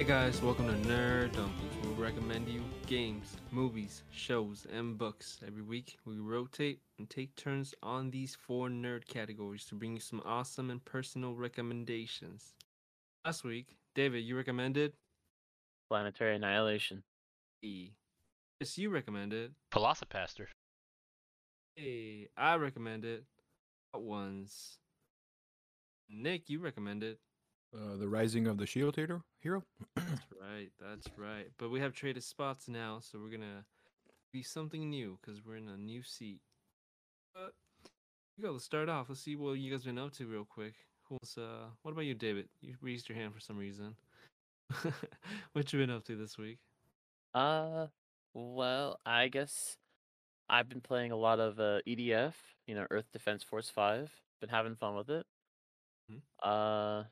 Hey guys, welcome to Nerd Dumplings. We'll recommend you games, movies, shows, and books. Every week, we rotate and take turns on these four nerd categories to bring you some awesome and personal recommendations. Last week, David, you recommended Planetary Annihilation. E. Yes, you recommended. Velocipastor. Hey, I recommended Hot Ones. Nick, you recommended. Uh, the Rising of the Shield Hero. Hero. That's right. That's right. But we have traded spots now, so we're gonna be something new because we're in a new seat. But we go. Let's start off. Let's see what you guys been up to real quick. Who wants? Uh, what about you, David? You raised your hand for some reason. what you been up to this week? Uh, well, I guess I've been playing a lot of uh, EDF, you know, Earth Defense Force 5. Been having fun with it. Mhm. Uh,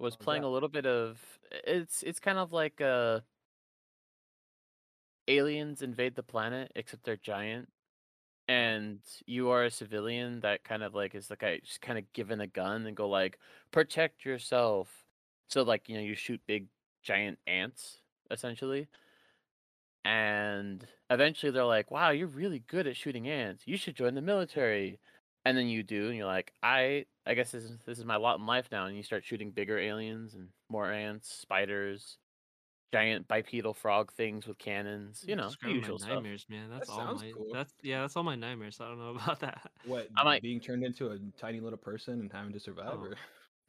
was playing a little bit of it's it's kind of like uh aliens invade the planet except they're giant and you are a civilian that kind of like is like I just kind of given a gun and go like protect yourself. So like you know you shoot big giant ants essentially, and eventually they're like, "Wow, you're really good at shooting ants. You should join the military." And then you do, and you're like, "I I guess this is this is my lot in life now." And you start shooting bigger aliens and more ants, spiders, giant bipedal frog things with cannons. You know, the usual my stuff. nightmares, man. That's That all sounds my. cool. That's yeah. That's all my nightmares. I don't know about that. What? I might- being turned into a tiny little person and having to survive. Oh. Or...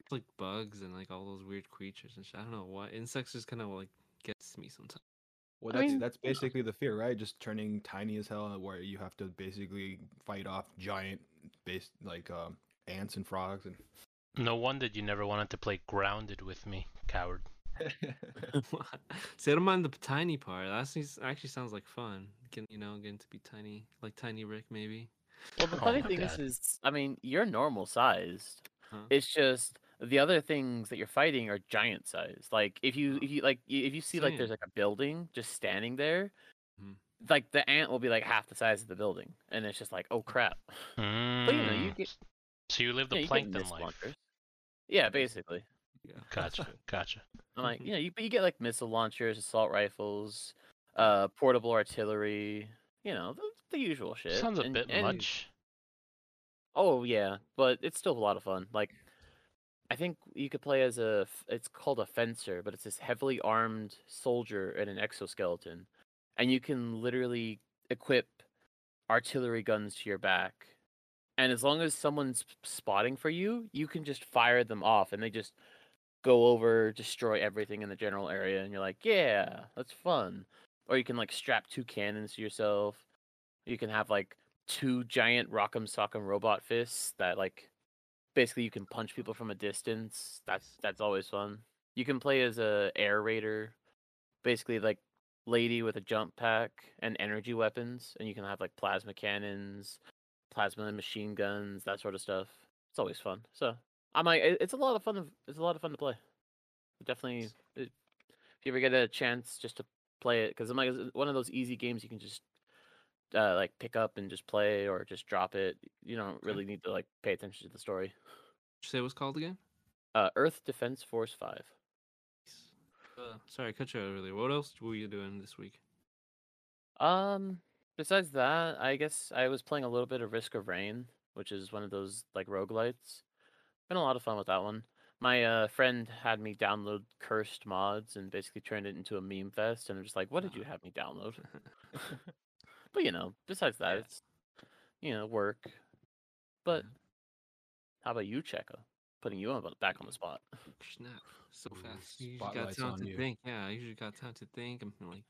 It's like bugs and like all those weird creatures and shit. I don't know what insects just kind of like gets me sometimes. Well, I that's mean- that's basically the fear, right? Just turning tiny as hell, where you have to basically fight off giant, base like um, ants and frogs and. No wonder you never wanted to play Grounded with me, coward. See, I don't mind the tiny part. That actually sounds like fun. Getting, you know, getting to be tiny, like Tiny Rick, maybe. Well, the Oh funny my thing is, God. is, I mean, you're normal sized. Huh? It's just the other things that you're fighting are giant size. Like if you Oh. if you like if you see like there's like a building just standing there, Mhm. like the ant will be like half the size of the building, and it's just like, oh crap. But you know, you Mm, get s- So you live the yeah, plankton missile life. launchers. Yeah, basically. Yeah. Gotcha, gotcha. I'm like, you know, you you get like missile launchers, assault rifles, uh, portable artillery. You know, the, the usual shit. Sounds a and- bit and- much. Oh yeah, but it's still a lot of fun. Like, I think you could play as a. It's called a fencer, but it's this heavily armed soldier in an exoskeleton, and you can literally equip artillery guns to your back, and as long as someone's spotting for you, you can just fire them off, and they just go over, destroy everything in the general area, and you're like, yeah, that's fun. Or you can like strap two cannons to yourself. You can have like two giant rock'em sock'em robot fists that like basically you can punch people from a distance. That's that's always fun. You can play as a air raider, basically like lady with a jump pack and energy weapons, and you can have like plasma cannons, plasma machine guns, that sort of stuff. It's always fun. So I'm like, it's a lot of fun. of- It's a lot of fun to play. Definitely, if you ever get a chance just to play it, because I'm like, it's one of those easy games you can just uh, like pick up and just play or just drop it. You don't really need to like pay attention to the story. Did you say it was called again? Uh, Earth Defense Force Five. Uh, sorry, I cut you out earlier. What else were you doing this week? Um, besides that, I guess I was playing a little bit of Risk of Rain, which is one of those like roguelites. Been a lot of fun with that one. My uh, friend had me download cursed mods and basically turned it into a meme fest, and I'm just like, "What did you have me download?" but you know, besides that, Yeah. it's you know work. But Yeah. how about you, Checo? Putting you on back on the spot. Snap, so fast. You usually got time to you. think. Yeah, I usually got time to think. I'm like,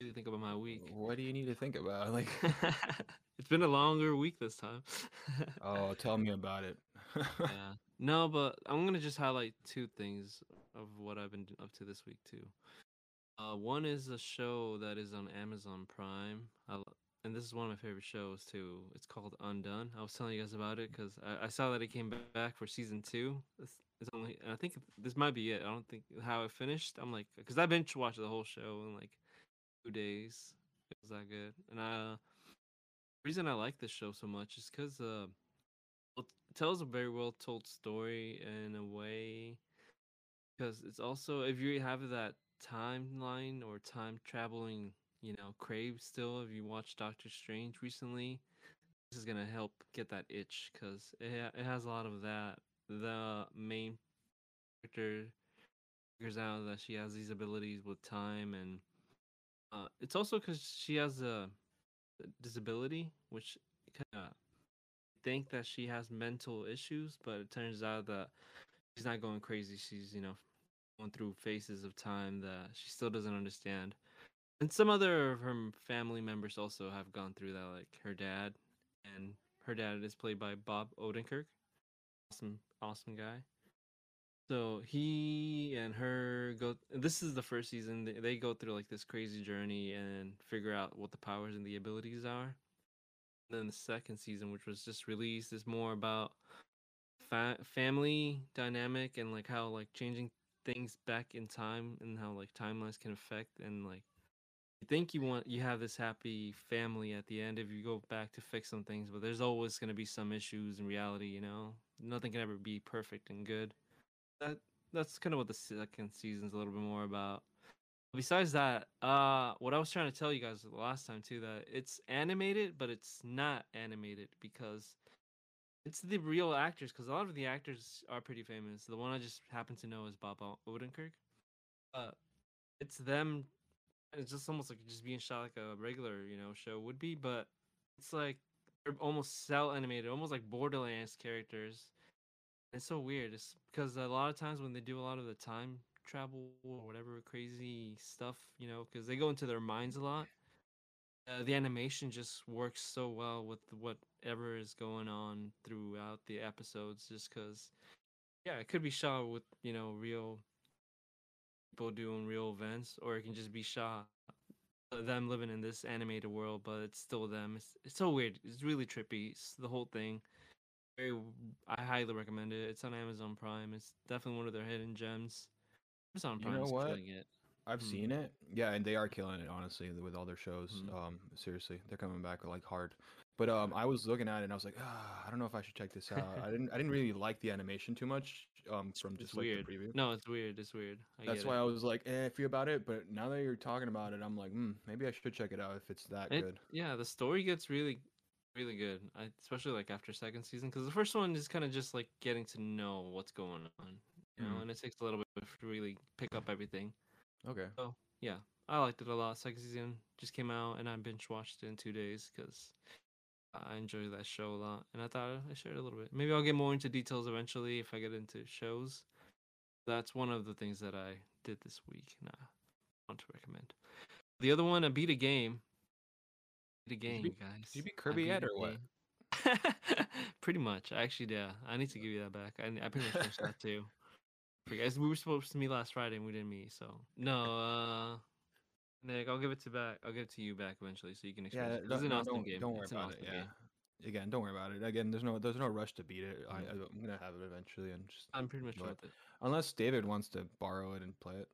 really think about my week. What do you need to think about? Like, it's been a longer week this time. oh, tell me about it. yeah. No, but I'm gonna just highlight two things of what I've been up to this week too. Uh, one is a show that is on Amazon Prime, I, and this is one of my favorite shows too. It's called Undone. I was telling you guys about it because I, I saw that it came back for season two. It's, it's only, and I think this might be it. I don't think how it finished. I'm like, because I binge watched the whole show in like two days. It was that good, and I. The reason I like this show so much is because uh, it tells a very well told story in a way because it's also if you have that timeline or time traveling, you know, crave still. If you watch Doctor Strange recently, this is gonna help get that itch because it ha- it has a lot of that. The main character figures out that she has these abilities with time, and uh, it's also because she has a disability, which kind of think that she has mental issues, but it turns out that she's not going crazy. She's you know going through phases of time that she still doesn't understand. And some other of her family members also have gone through that, like her dad, and her dad is played by Bob Odenkirk, awesome, awesome guy. So he and her go. This is the first season. They, they go through like this crazy journey and figure out what the powers and the abilities are. And then the second season, which was just released, is more about fa- family dynamic and like how like changing things back in time and how like timelines can affect and like you think you want you have this happy family at the end if you go back to fix some things but there's always going to be some issues in reality you know nothing can ever be perfect and good that that's kind of what the second season's a little bit more about besides that uh what i was trying to tell you guys the last time too that it's animated but it's not animated because it's the real actors because a lot of the actors are pretty famous. The one I just happen to know is Bob Odenkirk. Uh, it's them. It's just almost like just being shot like a regular, you know, show would be, but it's like they're almost cell animated, almost like Borderlands characters. It's so weird. It's because a lot of times when they do a lot of the time travel or whatever crazy stuff, you know, because they go into their minds a lot. Uh, the animation just works so well with whatever is going on throughout the episodes just because yeah it could be shot with you know real people doing real events or it can just be shot them living in this animated world but it's still them it's, it's so weird it's really trippy it's the whole thing very i highly recommend it it's on amazon prime it's definitely one of their hidden gems amazon You prime know is what? killing it I've Hmm. seen it. Yeah, and they are killing it honestly with all their shows. Mhm. Um, seriously, they're coming back like hard. But um, I was looking at it and I was like, ah, I don't know if I should check this out. I didn't. I didn't really like the animation too much. Um, from just like weird the preview. no it's weird it's weird I That's why it. I was like, eh, iffy about it. But now that you're talking about it, I'm like, hmm, maybe I should check it out if it's that It- good. Yeah, the story gets really, really good. I, especially like after second season, because the first one is kind of just like getting to know what's going on, you know, Mhm. and it takes a little bit to really pick up everything. Okay. So yeah, I liked it a lot. Second season just came out, and I binge watched it in two days because I enjoy that show a lot, and I thought I shared a little bit. Maybe I'll get more into details eventually if I get into shows. That's one of the things that I did this week, and I want to recommend. The other one, I beat a game. Beat a you game, beat- guys. you beat Kirby beat yet, or what? pretty much. Actually, yeah. I need to give you that back. I, I pretty much finished that too. For guys, we were supposed to meet last Friday and we didn't meet. So no, uh, Nick, I'll give it to back. I'll give it to you back eventually, so you can Yeah, experience. it. don't, It's an awesome don't, game. don't worry It's an about it. Yeah. game. Again, don't worry about it. Again, there's no there's no rush to beat it. I. I, I'm gonna have it eventually, and just I'm pretty much done But- with it. unless David wants to borrow it and play it.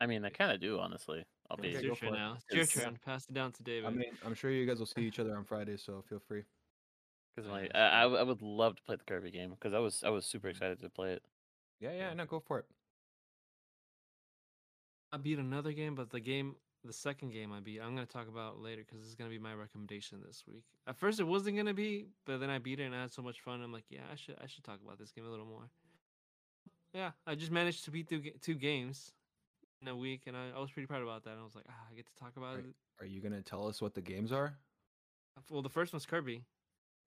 I mean, I kind of do, honestly. I'll Okay, be. it's Okay, your go turn it. now. It's your It's- turn. Pass it down to David. I mean, I'm sure you guys will see each other on Friday, so feel free. Because like, I, I, true. w- I would love to play the Kirby game because I was I was super mm-hmm. excited to play it. Yeah, yeah, Yeah. no, go for it. I beat another game, but the game, the second game I beat, I'm gonna talk about later because this is gonna be my recommendation this week. At first, it wasn't gonna be, but then I beat it and I had so much fun. I'm like, yeah, I should, I should talk about this game a little more. Yeah, I just managed to beat two, two games in a week, and I, I was pretty proud about that. And I was like, ah, I get to talk about Right. it. Are you gonna tell us what the games are? Well, the first one's Kirby.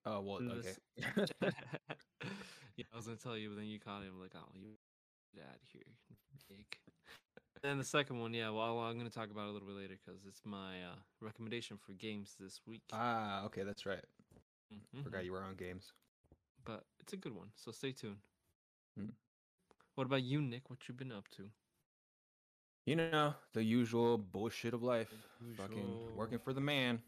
Oh well, And okay. this- yeah, I was gonna tell you, but then you caught him. Like, oh, you get out of here, Nick. And the second one, yeah, well, I'm gonna talk about it a little bit later because it's my uh, recommendation for games this week. ah, okay, that's right. Mhm. Forgot you were on games. But it's a good one, so stay tuned. Mm. What about you, Nick? What you been up to? You know the usual bullshit of life. Fucking working for the man.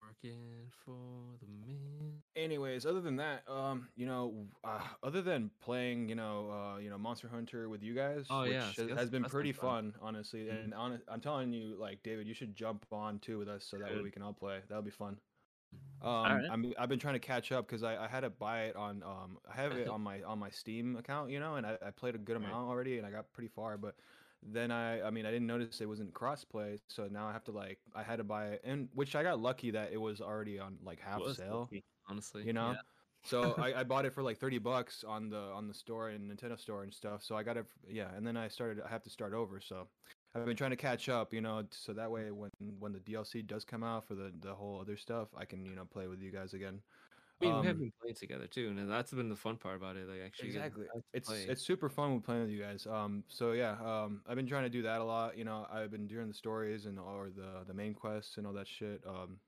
Working for the man. Anyways, other than that, um, you know, uh, other than playing, you know, uh, you know, Monster Hunter with you guys, Oh, which yeah, has, that's- has been that's been pretty fun. fun, honestly. Mhm. And on, I'm telling you, like David, you should jump on too with us so that way we can all play. That'll be fun. Um, Alright. I'm, I've been trying to catch up because I, I had to buy it on um I have it on my on my Steam account, you know, and I, I played a good Right. amount already, and I got pretty far. But then I I mean I didn't notice it wasn't crossplay, so now I have to like I had to buy it, and which I got lucky that it was already on like half sale, lucky, honestly. you know. Yeah. So I, I bought it for like thirty bucks on the on the store and Nintendo store and stuff. So I got it, yeah, and then I started. I have to start over. So I've been trying to catch up, you know, so that way when when the DLC does come out for the the whole other stuff, I can you know play with you guys again. I mean, we have Um, been playing together too, and that's been the fun part about it. Like actually, Exactly. It's play. it's super fun with playing with you guys. Um, so yeah, um, I've been trying to do that a lot. You know, I've been doing the stories and or the the main quests and all that shit. Um,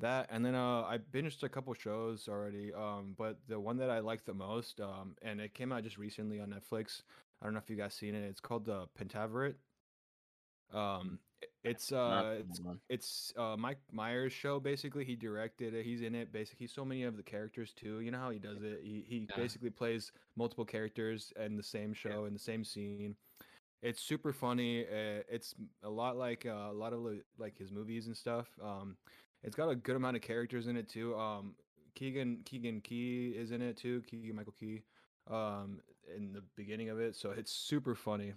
that and then uh, I binged a couple shows already. Um, but the one that I liked the most, um, and it came out just recently on Netflix. I don't know if you guys seen it. It's called the Pentaverate. Um, it's uh, it's it's uh Mike Myers show basically. He directed it. He's in it. Basically, he's so many of the characters too. You know how he does it. He he Yeah. basically plays multiple characters in the same show in the same scene. It's super funny. Uh, it's a lot like uh, a lot of like his movies and stuff. Um, it's got a good amount of characters in it too. Um, Keegan Keegan Key is in it too. Keegan Michael Key. Um, in the beginning of it, so it's super funny.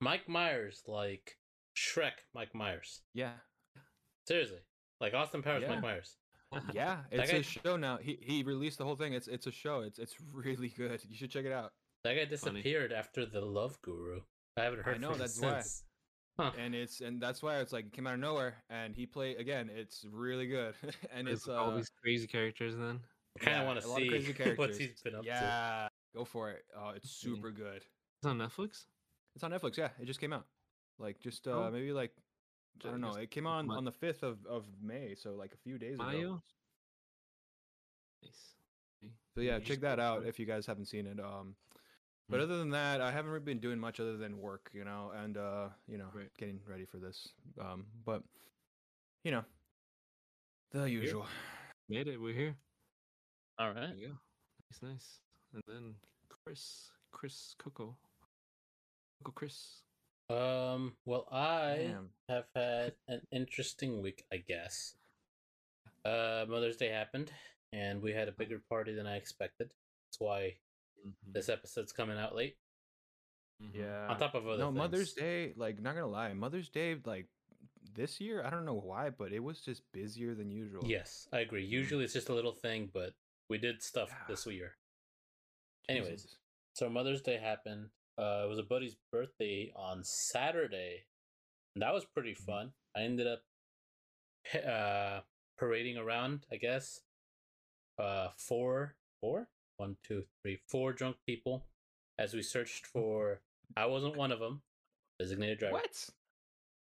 Mike Myers, like Shrek, Mike Myers. Yeah, Seriously, like Austin Powers, Yeah. Mike Myers. Yeah, it's guy- a show now. He he released the whole thing. It's it's a show. It's it's really good. You should check it out. That guy Funny. disappeared after the Love Guru. I haven't heard I know, from him that's why. since. Huh. And it's and that's why it's like it came out of nowhere. And he played again. It's really good. and There's it's all uh, these crazy characters. Then I kind of want to see crazy what characters. he's been up to. yeah, go for it. Oh, it's super good. it's on Netflix. It's on Netflix. Yeah, it just came out. Like just uh Oh. maybe like I don't know. It came on Ma- on the fifth of of May, so like a few days ago. Mayo? Nice. So yeah, check that out if you guys haven't seen it. Um, but Mm. other than that, I haven't really been doing much other than work, you know, and uh, you know, Right. getting ready for this. Um, but you know, the usual. Made it. We're here. All right. There right. you go. Nice, nice. And then Chris, Chris Coco, Coco Chris. Um. Well, I Damn. have had an interesting week, I guess. Uh, Mother's Day happened, and we had a bigger party than I expected. That's why Mhm, this episode's coming out late. mhm. Yeah. On top of other no, things. Mother's Day, like not gonna lie, Mother's Day, like this year, I don't know why, but it was just busier than usual. Yes, I agree. Usually it's just a little thing, but we did stuff Yeah. this year. Anyways, so Mother's Day happened. Uh, it was a buddy's birthday on Saturday, and that was pretty Mhm. fun. I ended up uh, parading around, I guess. Uh, four, four, one, two, three, four drunk people as we searched for. I wasn't one of them. Designated driver. what?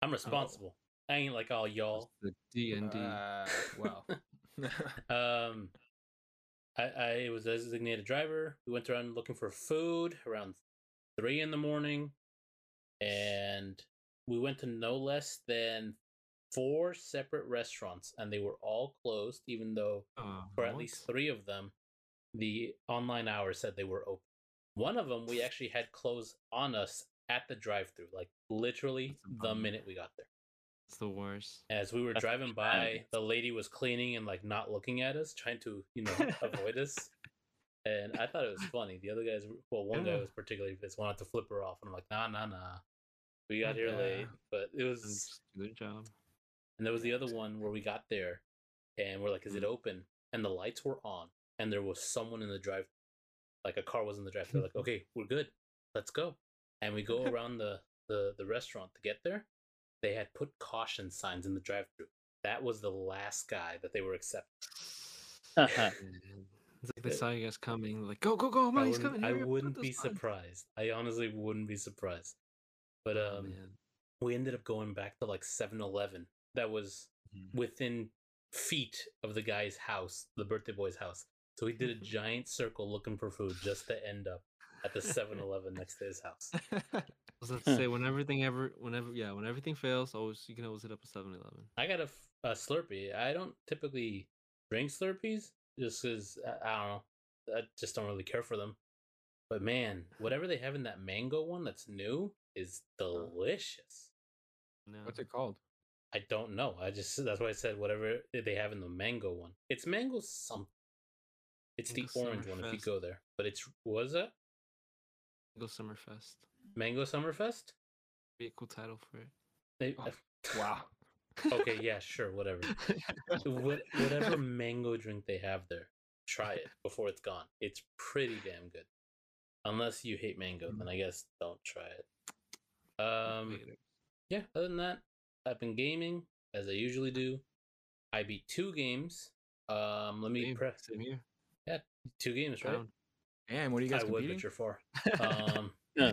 I'm responsible. I ain't like all y'all. The D and D. Uh, well. Um, I, I was a designated driver. We went around looking for food around three in the morning, and we went to no less than four separate restaurants, and they were all closed. Even though Oh, for at what? least three of them, the online hours said they were open. One of them we actually had closed on us at the drive-through, like literally the minute we got there. It's the worst. As we were That's driving by, the lady was cleaning and like not looking at us, trying to, you know, avoid us. And I thought it was funny. The other guys, well, one guy was particularly pissed, wanted to flip her off, and I'm like, nah, nah, nah. We got here Yeah. late, but it was. do job. And there was the other one where we got there, and we're like, "Is it Mm. open?" And the lights were on, and there was someone in the drive, like a car was in the drive. They're like, "Okay, we're good, let's go." And we go around the the the restaurant to get there. They had put caution signs in the drive-through. That was the last guy that they were accepting. It's like they saw you guys coming. Like, go, go, go! I Man, he's wouldn't, coming. I hurry up, put wouldn't be signs." surprised. I honestly wouldn't be surprised. But Oh, um, man. we ended up going back to like 7-Eleven. That was Mhm. within feet of the guy's house, the birthday boy's house. So he did a giant circle looking for food just to end up at the 7-Eleven next to his house. I was about to say when everything ever, whenever, yeah, when everything fails, always you can always hit up a 7-Eleven. I got a, a Slurpee. I don't typically drink Slurpees just because I, uh, I don't know. I just don't really care for them. But man, whatever they have in that mango one that's new is uh-huh. delicious. No. What's it called? I don't know. I just that's why I said whatever they have in the mango one. It's mango something. It's the Mango orange one if you go there. But it's was it Go Summerfest. Mango Summerfest? Be a cool title for it. They, Oh, Wow. Okay, yeah, sure, whatever. what, whatever mango drink they have there, try it before it's gone. It's pretty damn good. Unless you hate mango, then I guess don't try it. Um, yeah. Other than that, I've been gaming as I usually do. I beat two games. Um, let me Same- press same here. two games, right? Damn, what are you guys I would, competing? but you're four. Um, Yeah.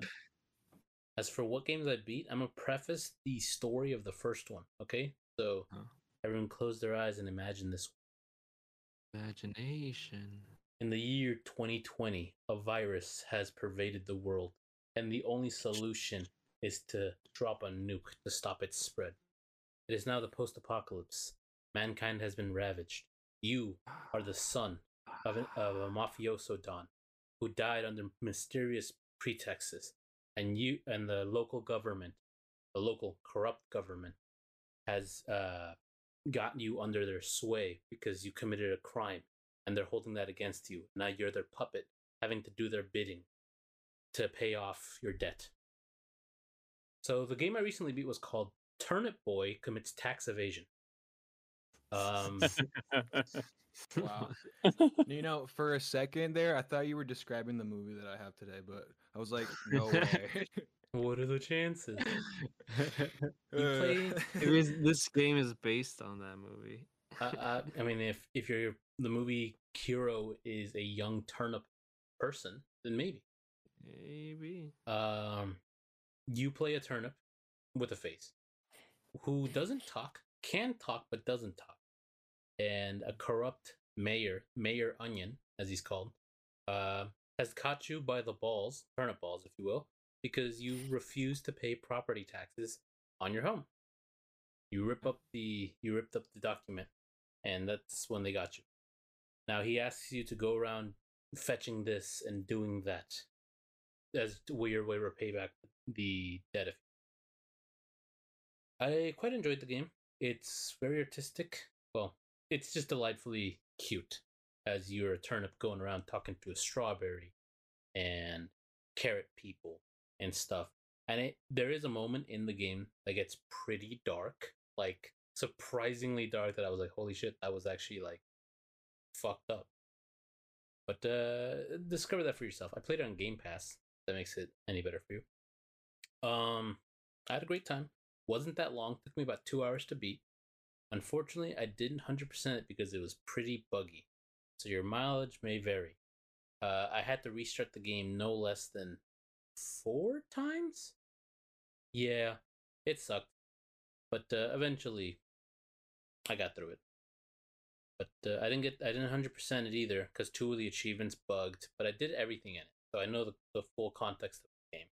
As for what games I beat, I'm gonna preface the story of the first one. Okay, so Huh. everyone close their eyes and imagine this. Imagination. In the year 2020, a virus has pervaded the world, and the only solution is to drop a nuke to stop its spread. It is now the post apocalypse. Mankind has been ravaged. You are the son of, an, of a mafioso don who died under mysterious pretexts, and you and the local government, the local corrupt government, has uh, gotten you under their sway because you committed a crime and they're holding that against you. Now you're their puppet, having to do their bidding to pay off your debt. So the game I recently beat was called Turnip Boy Commits Tax Evasion. Um, Wow. you know, for a second there, I thought you were describing the movie that I have today, but I was like, no way. what are the chances? Uh, play- It is, this game is based on that movie. I, I, I mean, if if you're the movie Kuro is a young turnip person, then maybe. Maybe. Um, you play a turnip with a face who doesn't talk, can talk but doesn't talk, and a corrupt mayor, Mayor Onion, as he's called, uh, has caught you by the balls, turnip balls, if you will, because you refuse to pay property taxes on your home. You rip up the you ripped up the document, and that's when they got you. Now he asks you to go around fetching this and doing that as weird way to repay back the debt. I quite enjoyed the game. It's very artistic. It's just delightfully cute as you're a turnip going around talking to a strawberry and carrot people and stuff. And it there is a moment in the game that gets pretty dark, like surprisingly dark that I was like, holy shit, I was actually like fucked up. But uh discover that for yourself. I played it on Game Pass. That makes it any better for you. Um I had a great time. Wasn't that long. Took me about two hours to beat. Unfortunately, I didn't 100% it because it was pretty buggy. So your mileage may vary. Uh, I had to restart the game no less than four times? Yeah, it sucked. But uh, eventually, I got through it. But uh, I didn't get, I didn't 100% it either because two of the achievements bugged, but I did everything in it. So I know the, the full context of the game.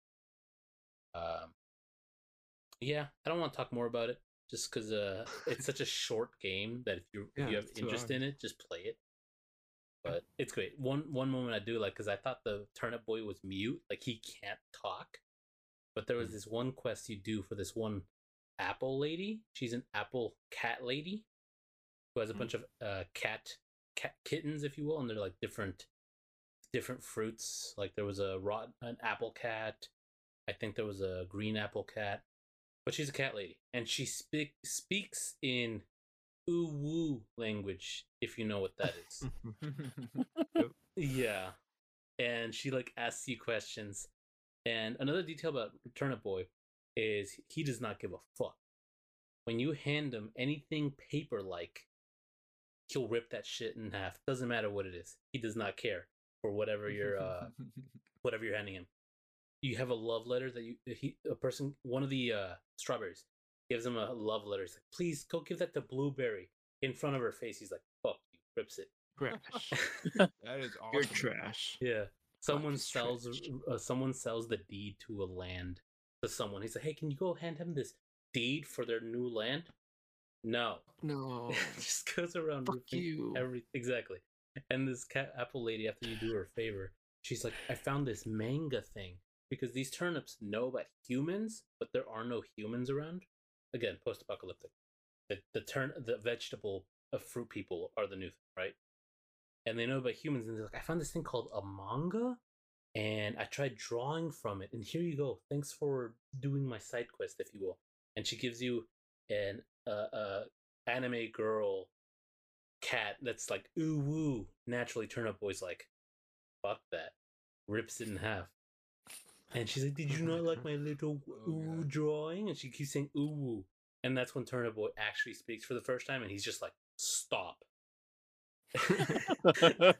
Um, yeah, I don't want to talk more about it just because uh, it's such a short game that if you if Yeah, you have interest in it, just play it. But it's great. One one moment I do like because I thought the turnip boy was mute, like he can't talk. But there was Mm. this one quest you do for this one apple lady. She's an apple cat lady who has a Mm. bunch of uh, cat cat kittens, if you will, and they're like different different fruits. Like there was a rotten an apple cat. I think there was a green apple cat, but she's a cat lady, and she speak speaks in ooh woo language, if you know what that is. yeah, and she like asks you questions. And another detail about Turnip Boy is he does not give a fuck. When you hand him anything paper like, he'll rip that shit in half. Doesn't matter what it is. He does not care for whatever you're uh whatever you're handing him. You have a love letter that you he a person one of the uh strawberries gives him a love letter. He's like, please go give that to Blueberry in front of her face. He's like, fuck you, rips it. Trash. that is awesome. You're trash. yeah. Someone is sells uh, someone sells the deed to a land to someone. He's like, hey, can you go hand him this deed for their new land? No. No. just goes around Fuck you. every exactly. And this cat apple lady, after you do her a favor, she's like, I found this manga thing because these turnips know about humans, but there are no humans around. Again, post-apocalyptic. the the turn the vegetable of fruit people are the new thing, right? And they know about humans, and they're like, I found this thing called a manga, and I tried drawing from it, and here you go. Thanks for doing my side quest, if you will. And she gives you an uh, uh anime girl cat that's like ooh woo. Naturally, Turnip Boy's like, fuck that, rips it in half. And she's like, "Did you not like my little Oh, ooh God. drawing?" And she keeps saying "ooh," and that's when Turnip Boy actually speaks for the first time, and he's just like, "Stop."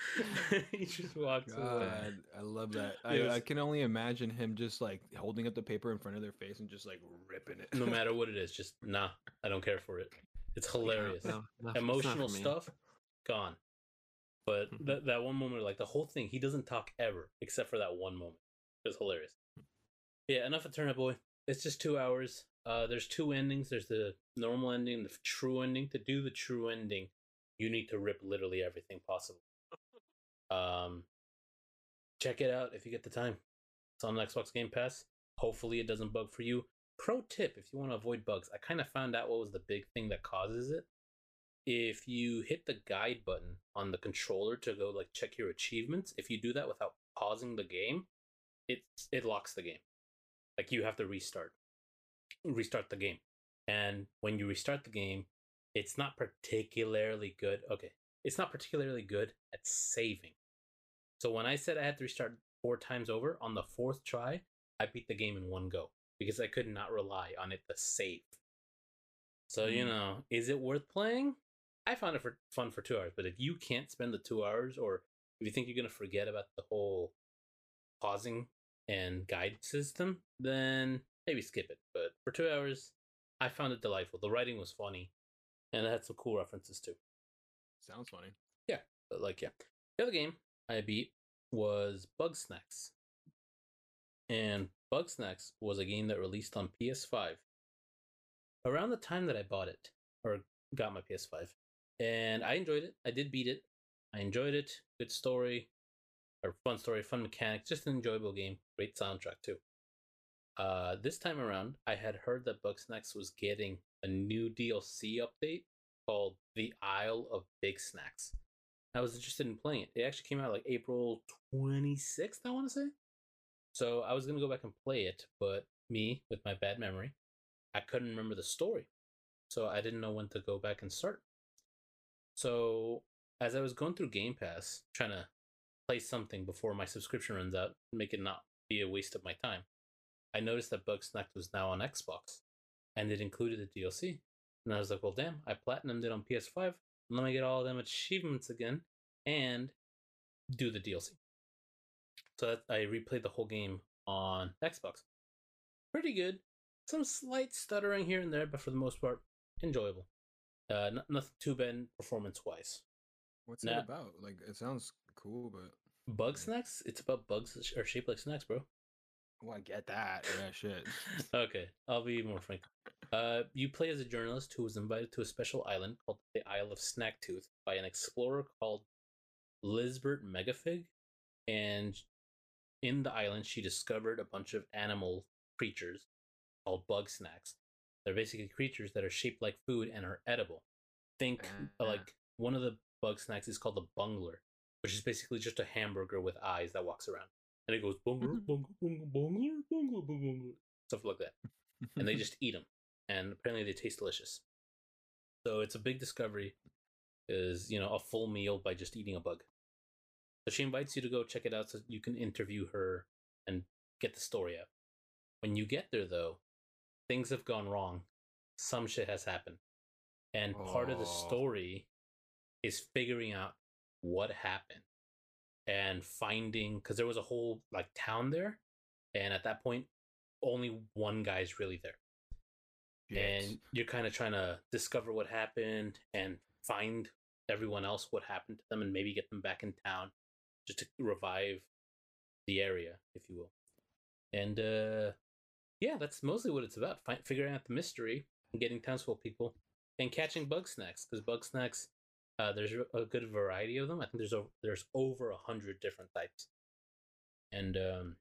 he just walks away. I love that. I, Yes. I can only imagine him just like holding up the paper in front of their face and just like ripping it. No matter what it is, just nah, I don't care for it. It's hilarious. No, not- Emotional stuff, gone. But Mhm. that that one moment, like the whole thing, he doesn't talk ever except for that one moment. It's hilarious. Yeah, enough of Turnip Boy. It's just two hours. Uh, there's two endings. There's the normal ending, the true ending. To do the true ending, you need to rip literally everything possible. Um, check it out if you get the time. It's on Xbox Game Pass. Hopefully, it doesn't bug for you. Pro tip: if you want to avoid bugs, I kind of found out what was the big thing that causes it. If you hit the guide button on the controller to go like check your achievements, if you do that without pausing the game, it it locks the game. Like you have to restart, restart the game, and when you restart the game, it's not particularly good. Okay, it's not particularly good at saving. So when I said I had to restart four times over on the fourth try, I beat the game in one go because I could not rely on it to save. So you Mm. know, is it worth playing? I found it for fun for two hours, but if you can't spend the two hours, or if you think you're gonna forget about the whole pausing and guide system, then maybe skip it. But for two hours, I found it delightful. The writing was funny, and it had some cool references too. Sounds funny. Yeah, but like, yeah, the other game I beat was Bugsnax, and Bugsnax was a game that released on PS5 around the time that I bought it or got my PS5, and I enjoyed it. I did beat it. I enjoyed it. Good story, or fun story, fun mechanics, just an enjoyable game. Great soundtrack too. Uh, this time around, I had heard that Bugsnax was getting a new DLC update called The Isle of Bigsnax. I was interested in playing it. It actually came out like April 26th, I want to say. So I was going to go back and play it, but me, with my bad memory, I couldn't remember the story. So I didn't know when to go back and start. So as I was going through Game Pass, trying to play something before my subscription runs out, make it not be a waste of my time, I noticed that Bugsnax was now on Xbox and it included the DLC. And I was like, well, damn, I platinumed it on PS5. Let me get all of them achievements again and do the DLC. So I replayed the whole game on Xbox. Pretty good. Some slight stuttering here and there, but for the most part, enjoyable. Uh, n- nothing too bad performance wise. What's Nah. it about? Like, it sounds cool, but Bug snacks? It's about bugs that are shaped like snacks, bro. well, I get that. Yeah, shit. okay, I'll be more frank. Uh, you play as a journalist who was invited to a special island called the Isle of Snaktooth by an explorer called Lizbert Megafig, and in the island she discovered a bunch of animal creatures called bug snacks. They're basically creatures that are shaped like food and are edible. Think uh, like one of the bug snacks is called the bungler, which is basically just a hamburger with eyes that walks around, and it goes bungler, mm-hmm. bungler, bungler, bungler, bungler, bungler, stuff like that and they just eat them and apparently they taste delicious. So it's a big discovery is you know a full meal by just eating a bug. So she invites you to go check it out so you can interview her and get the story out. When you get there though things have gone wrong. Some shit has happened and part of the Oh. story is figuring out what happened and finding because there was a whole like town there and at that point only one guy's really there. And you're kind of trying to discover what happened and find everyone else what happened to them and maybe get them back in town just to revive the area if you will. And uh yeah that's mostly what it's about Find, figuring out the mystery and getting townsfolk people and catching bug snacks because bug snacks uh, there's a good variety of them i think there's over there's over a hundred different types and um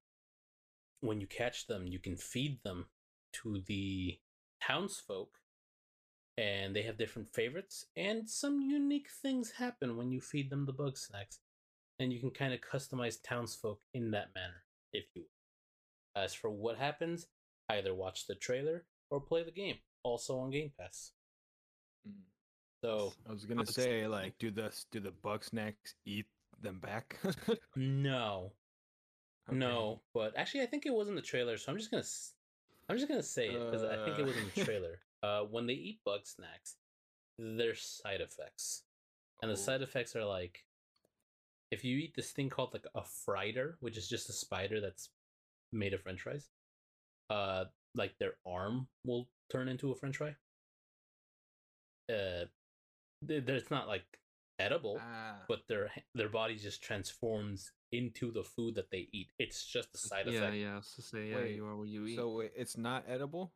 when you catch them you can feed them to the townsfolk and they have different favorites, and some unique things happen when you feed them the bug snacks, and you can kind of customize townsfolk in that manner, if you. will. As for what happens, either watch the trailer or play the game, also on Game Pass. Mm. So I was gonna say like, do the do the bug snacks eat them back? no, Okay. no, but actually, I think it was in the trailer, so I'm just gonna, I'm just gonna say it because I think it was in the Uh. trailer. uh, when they eat bug snacks, there's side effects, and the Oh. side effects are like, if you eat this thing called like a Fryder, which is just a spider that's made of French fries, uh, like their arm will turn into a French fry. Uh, it's not like edible Ah, but their their body just transforms into the food that they eat. It's just a side yeah, effect. yeah. Was to say, yeah, Wait, you are what you eat. so wait, it's not edible.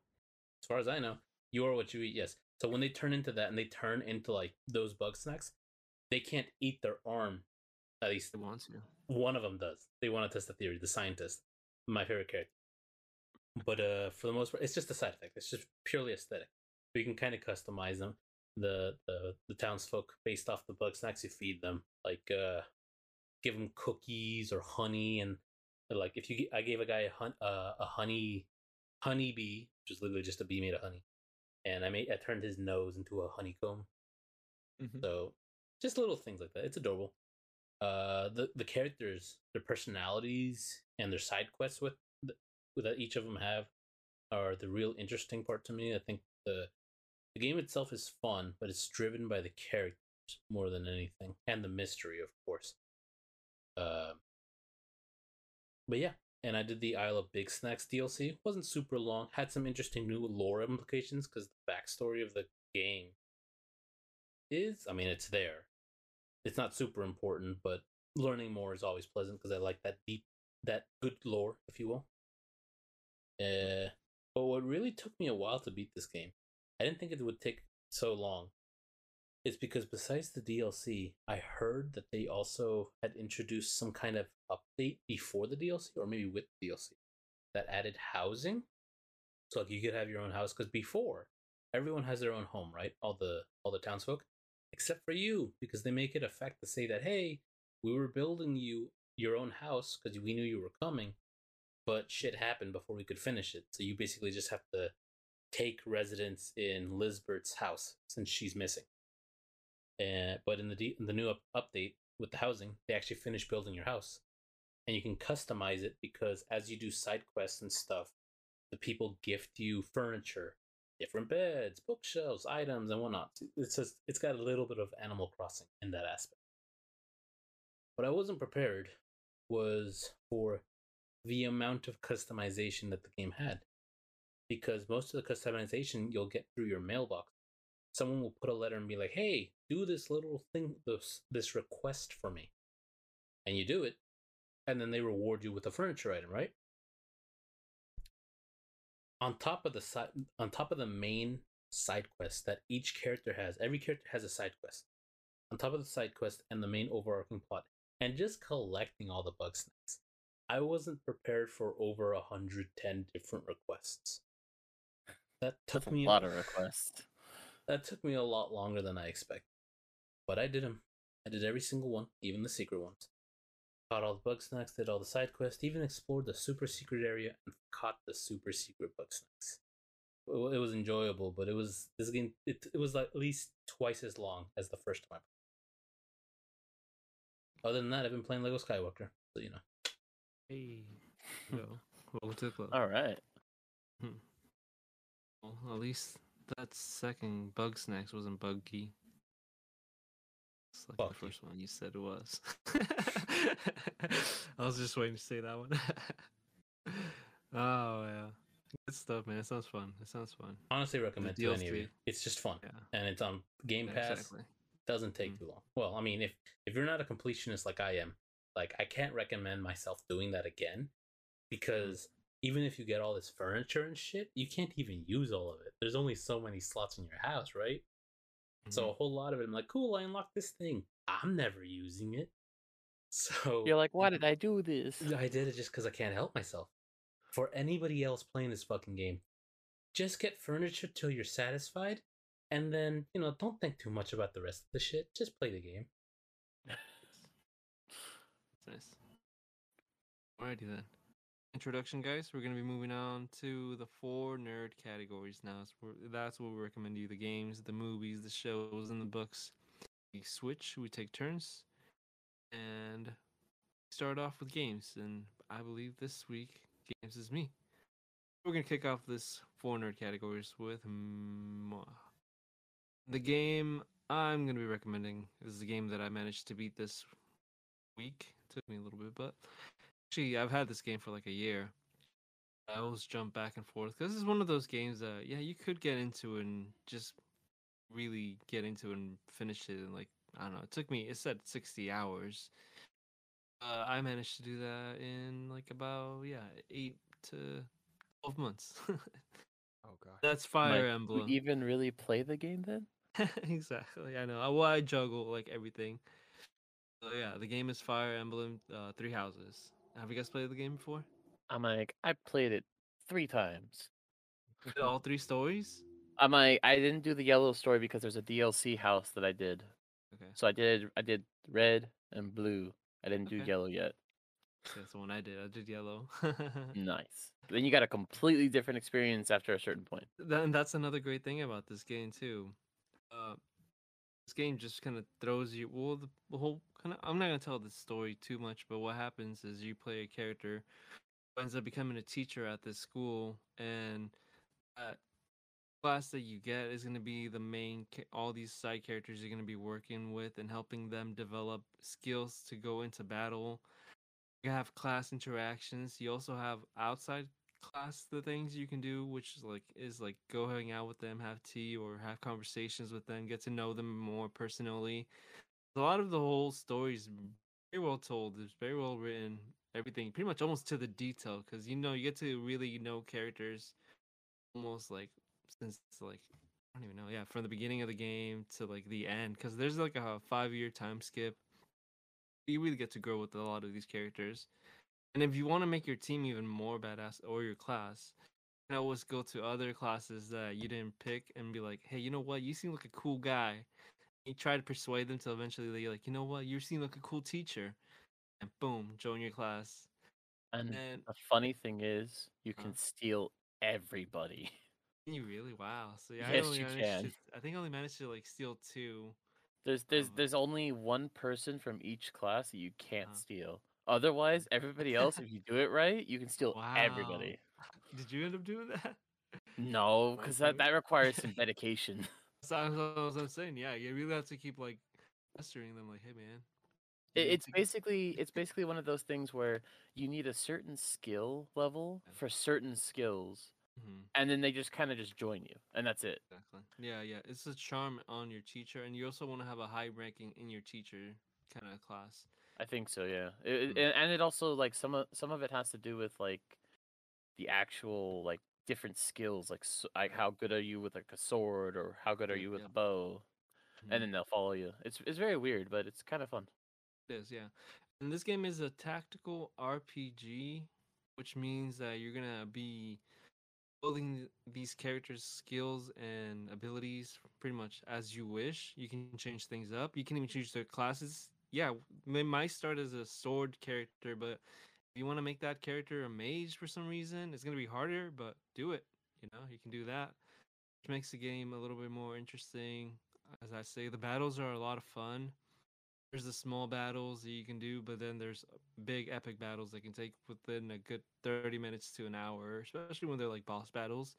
As far as I know, you are what you eat. Yes. So when they turn into that and they turn into like those bug snacks, they can't eat their arm. At least it wants you. one of them does. They want to test the theory. The scientist, my favorite character. But uh, for the most part, it's just a side effect. It's just purely aesthetic. We can kind of customize them. The, the the townsfolk based off the bug and actually feed them. Like uh, give them cookies or honey, and like if you I gave a guy a hun- uh, a honey honey bee, which is literally just a bee made of honey, and I made I turned his nose into a honeycomb. Mhm. So just little things like that. It's adorable. Uh, the the characters, their personalities, and their side quests with th- that each of them have are the real interesting part to me. I think the the game itself is fun, but it's driven by the characters more than anything, and the mystery, of course. Um, but yeah, and I did the Isle of Bigsnax DLC. wasn't super long. Had some interesting new lore implications because the backstory of the game is, I mean, it's there. It's not super important, but learning more is always pleasant because I like that deep, that good lore, if you will. Uh, but what really took me a while to beat this game, I didn't think it would take so long. It's because besides the DLC, I heard that they also had introduced some kind of update before the DLC, or maybe with the DLC, that added housing. So like you could have your own house because before everyone has their own home, right? All the all the townsfolk, except for you, because they make it a fact to say that hey, we were building you your own house because we knew you were coming, but shit happened before we could finish it. So you basically just have to take residence in Lizbert's house since she's missing. And but in the de- in the new up- update with the housing, they actually finish building your house, and you can customize it because as you do side quests and stuff, the people gift you furniture, different beds, bookshelves, items, and whatnot. It's just it's got a little bit of Animal Crossing in that aspect. What I wasn't prepared was for the amount of customization that the game had. Because most of the customization you'll get through your mailbox. Someone will put a letter and be like, hey, do this little thing, this, this request for me. And you do it, and then they reward you with a furniture item, right? On top of the side, on top of the main side quest that each character has, every character has a side quest. On top of the side quest and the main overarching plot, and just collecting all the bug snacks. I wasn't prepared for over 110 different requests. That took That's a me lot of requests. That took me a lot longer than I expected. But I did them. I did every single one, even the secret ones. Caught all the bug snacks, did all the side quests, even explored the super secret area and caught the super secret bug snacks. It was enjoyable, but it was this game. It, it was like at least twice as long as the first time. Other than that, I've been playing Lego Skywalker, so you know. Hey, hmm. yo, welcome to the club. All right. Hmm. Well, at least that second bug snacks wasn't buggy. It's like the first one you said it was. I was just waiting to say that one. oh yeah, good stuff, man. It sounds fun. It sounds fun. Honestly, recommend to any of you. It's just fun, Yeah, and it's on Game Pass. exactly. doesn't take Mm. too long. Well, I mean, if if you're not a completionist like I am, like I can't recommend myself doing that again because even if you get all this furniture and shit, you can't even use all of it. There's only so many slots in your house, right? So mm-hmm. a whole lot of it, I'm like, cool, I unlocked this thing. I'm never using it. So You're like, why did I do this? I did it just because I can't help myself. For anybody else playing this fucking game, just get furniture till you're satisfied and then you know don't think too much about the rest of the shit. Just play the game. That's nice. Alrighty then. Introduction, guys. We're gonna be moving on to the four nerd categories now. So that's what we recommend you: the games, the movies, the shows, and the books. We switch. We take turns, and start off with games. And I believe this week, games is me. We're gonna kick off this four nerd categories with Mwah. the game I'm gonna be recommending. Is a game that I managed to beat this week. Took me a little bit, but actually I've had this game for like a year. I always jump back and forth because it's one of those games that yeah you could get into and just really get into and finish it and like I don't know. It took me it said sixty hours. Uh, I managed to do that in like about yeah eight to twelve months. Oh god. That's Fire Like, Emblem. Even really play the game then? exactly. I know. I- Well, I juggle like everything. So yeah, the game is Fire Emblem uh, Three Houses. Have you guys played the game before? I'm like, I played it three times. Did all three stories? I'm like, I didn't do the yellow story because there's a DLC house that I did. Okay, So I did I did red and blue. I didn't do yellow yet. that's the one I did. I did yellow. Nice. Then you got a completely different experience after a certain point. Then that's another great thing about this game too. Uh, this game just kind of throws you. Well, the whole kind of. I'm not gonna tell the story too much, but what happens is you play a character ends up becoming a teacher at this school, and that class that you get is gonna be the main. All these side characters you're gonna be working with and helping them develop skills to go into battle. You have class interactions. You also have outside class the things you can do which is like is like go hang out with them have tea or have conversations with them get to know them more personally a lot of the whole story is very well told it's very well written everything pretty much almost to the detail because you know you get to really know characters almost like since like i don't even know yeah from the beginning of the game to like the end because there's like a five year time skip you really get to grow with a lot of these characters and if you want to make your team even more badass or your class, you always go to other classes that you didn't pick and be like, hey, you know what? You seem like a cool guy. You try to persuade them till eventually they're like, you know what? You seem like a cool teacher. And boom, join your class. And And the funny thing is, you Uh. can steal everybody. you really wow. So yeah, I Yes, only you can. To, I think I only managed to like steal two. There's there's Uh-huh. there's only one person from each class that you can't Uh-huh. steal. Otherwise, everybody else, if you do it right, you can steal Wow. everybody. Did you end up doing that? No, because that, that requires some dedication. I was, I was saying, yeah, you really have to keep like pestering them, like, hey man. It, it's basically it's basically one of those things where you need a certain skill level for certain skills, Mhm. and then they just kind of just join you, and that's it. Exactly. Yeah, yeah. It's a charm on your teacher, and you also want to have a high ranking in your teacher kind of class. I think so, yeah. It, Mm. and, and it also like some of some of it has to do with like the actual like different skills, like s like how good are you with like a sword, or how good are you with yeah. a bow, Mhm. and then they'll follow you. It's it's very weird, but it's kind of fun. It is, yeah. And this game is a tactical RPG, which means that you're gonna be building these characters' skills and abilities pretty much as you wish. You can change things up. You can even change their classes. Yeah, they might start as a sword character, but you want to make that character a mage for some reason, it's gonna be harder. But do it. You know, you can do that, which makes the game a little bit more interesting. As I say, the battles are a lot of fun there's the small battles that you can do, but then there's big epic battles that can take within a good 30 minutes to an hour, especially when they're like boss battles.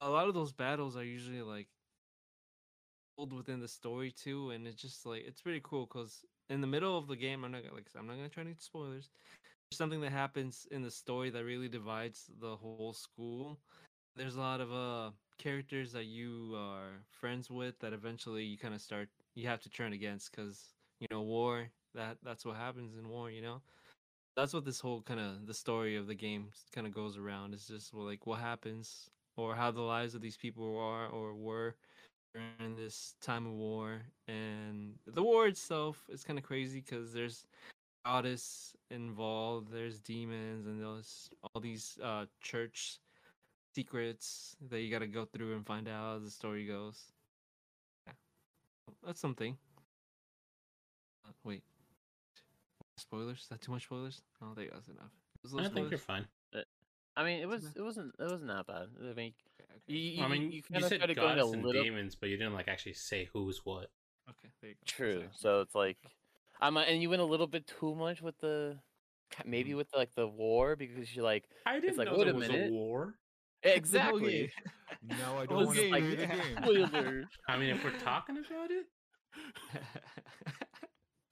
A lot of those battles are usually like within the story too, and it's just like it's pretty cool because in the middle of the game, I'm not gonna like I'm not gonna try to spoilers. Something that happens in the story that really divides the whole school. There's a lot of uh characters that you are friends with that eventually you kind of start you have to turn against because you know war that that's what happens in war you know that's what this whole kind of the story of the game kind of goes around it's just well, like what happens or how the lives of these people are or were during this time of war and the war itself is kind of crazy because there's goddess involved there's demons and there's all these uh church secrets that you got to go through and find out as the story goes Yeah. that's something. Uh, wait, spoilers? Is that too much spoilers? I don't think that's enough. I little think you're fine. I mean, it was it wasn't it wasn't that bad. I mean, Okay, okay. you, you, I mean, you, you, said started going gods and little demons, but you didn't like actually say who's what. Okay, there you go. true. Exactly. So it's like, um, and you went a little bit too much with the, maybe Mhm. with like the war because you're like I didn't like, know there a was minute. a war. exactly. No, I don't want to like, play the game. Spoiler. I mean, if we're talking about it,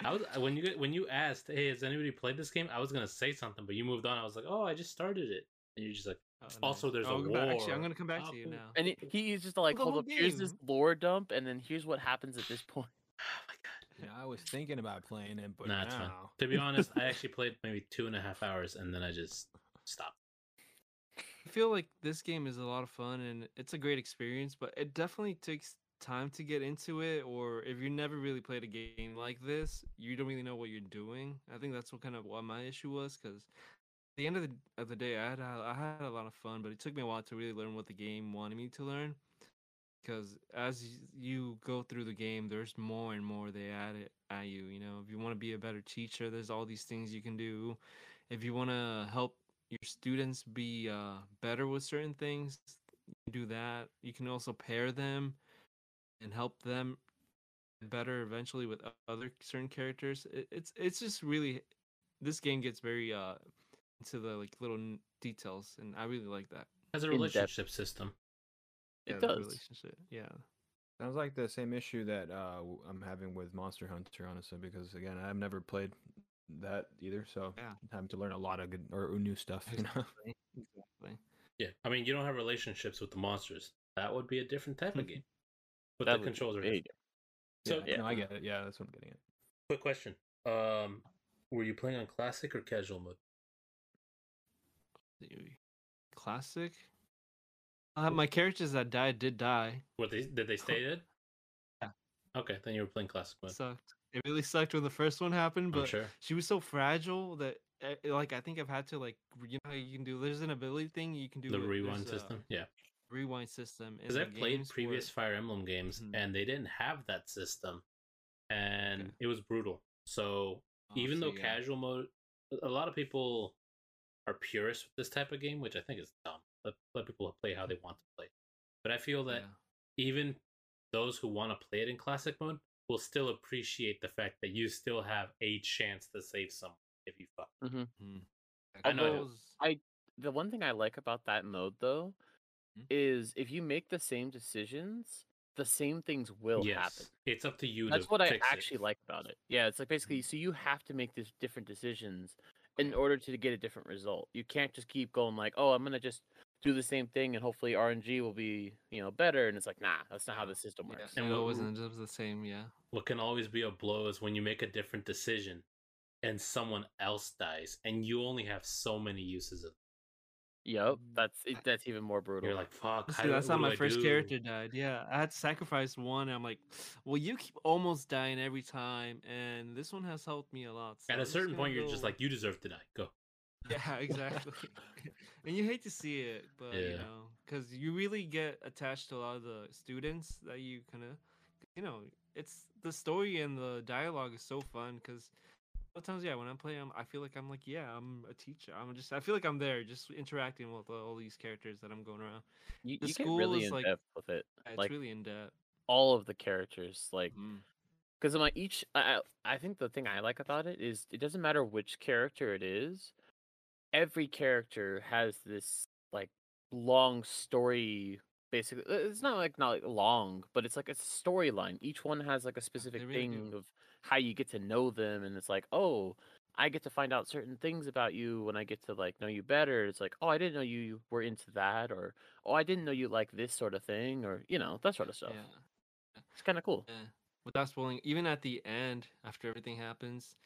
I was when you when you asked, "Hey, has anybody played this game?" I was gonna say something, but you moved on. I was like, "Oh, I just started it," and you're just like, Oh, Also, there's a I'll go back- Actually, I'm gonna come back Oh, to you now. And it, he's just like, hold whole up, here's this lore dump, and then here's what happens at this point. "Oh my. Yeah, I was thinking about playing it, but Nah, it's fine. now. To be honest, I actually played maybe two and a half hours, and then I just stopped. I feel like this game is a lot of fun and it's a great experience, but it definitely takes time to get into it. Or if you never really played a game like this, you don't really know what you're doing. I think that's what kind of what my issue was because at the end of the of the day, I had a- I had a lot of fun, but it took me a while to really learn what the game wanted me to learn. Because as you go through the game, there's more and more they add it at you. You know, if you want to be a better teacher, there's all these things you can do. If you want to help your students be uh, better with certain things, you do that. You can also pair them and help them better eventually with other certain characters. It, it's it's just really this game gets very uh into the like little details, and I really like that. Has a In-depth. relationship system. It does. relationship. Yeah. Sounds like the same issue that uh, w- I'm having with Monster Hunter, honestly, because again, I've never played that either, so Yeah. I'm having to learn a lot of good or new stuff. You know? Exactly. Exactly. Yeah, I mean, you don't have relationships with the monsters. That would be a different type of game. But That the controls are there different. So, yeah, yeah. no, I get it. Yeah, that's what I'm getting at. quick question: um, Were you playing on classic or casual mode? Classic. Uh, my characters that died did die. What they did they stay dead? Yeah. Okay, then you were playing classic mode. Sucked. It really sucked when the first one happened, but sure. she was so fragile that eh, like I think I've had to like you know you can do there's an ability thing you can do The rewind system, yeah. rewind system Because I've played previous where- Fire Emblem games, Mhm. and they didn't have that system, and Okay. it was brutal. So Oh, even so though yeah. casual mode, a lot of people are purists with this type of game, which I think is dumb. Let, let people play how they want to play. But I feel that Yeah. even those who want to play it in classic mode will still appreciate the fact that you still have a chance to save someone if you fuck. Mhm. I know That it- was- The one thing I like about that mode though Mhm. is if you make the same decisions, the same things will yes, happen. it's up to you. That's to what I fix it. actually like about it. Yeah, it's like basically so you have to make these different decisions in order to get a different result. You can't just keep going like, "Oh, I'm going to just do the same thing and hopefully RNG will be, you know, better." And it's like, "Nah, that's not how the system yeah, works." And it what- wasn't just the same. Yeah. What can always be a blow is when you make a different decision and someone else dies, and you only have so many uses of. Yep, Mm, that's that's even more brutal. You're like, fuck. See, that's what how my I first do? character died. Yeah, I had to sacrifice one. And I'm like, well, you keep almost dying every time, and this one has helped me a lot. so At a certain gonna point, you're just like, you deserve to die. Go. Yeah, exactly. and you hate to see it, but you know, because you really get attached to a lot of the students that you kind of, you know, it's the story and the dialogue is so fun because. Sometimes, yeah, when I'm playing, I'm, I feel like I'm like, yeah, I'm a teacher. I'm just, I feel like I'm there, just interacting with all these characters that I'm going around. you, the you school really is like- with it. Yeah, It's Like- really in depth. All of the characters, like Mm. because I'm like each. I I think the thing I like about it is it doesn't matter which character it is. Every character has this like long story. Basically, uh, it's not like not like long, but it's like a storyline. Each one has like a specific really do. thing of how you get to know them, and it's like, oh, I get to find out certain things about you when I get to like know you better. It's like, oh, I didn't know you were into that, or oh, I didn't know you like this sort of thing, or you know that sort of stuff. Yeah. It's kind of cool. Yeah. Without spoiling, even at the end, after everything happens,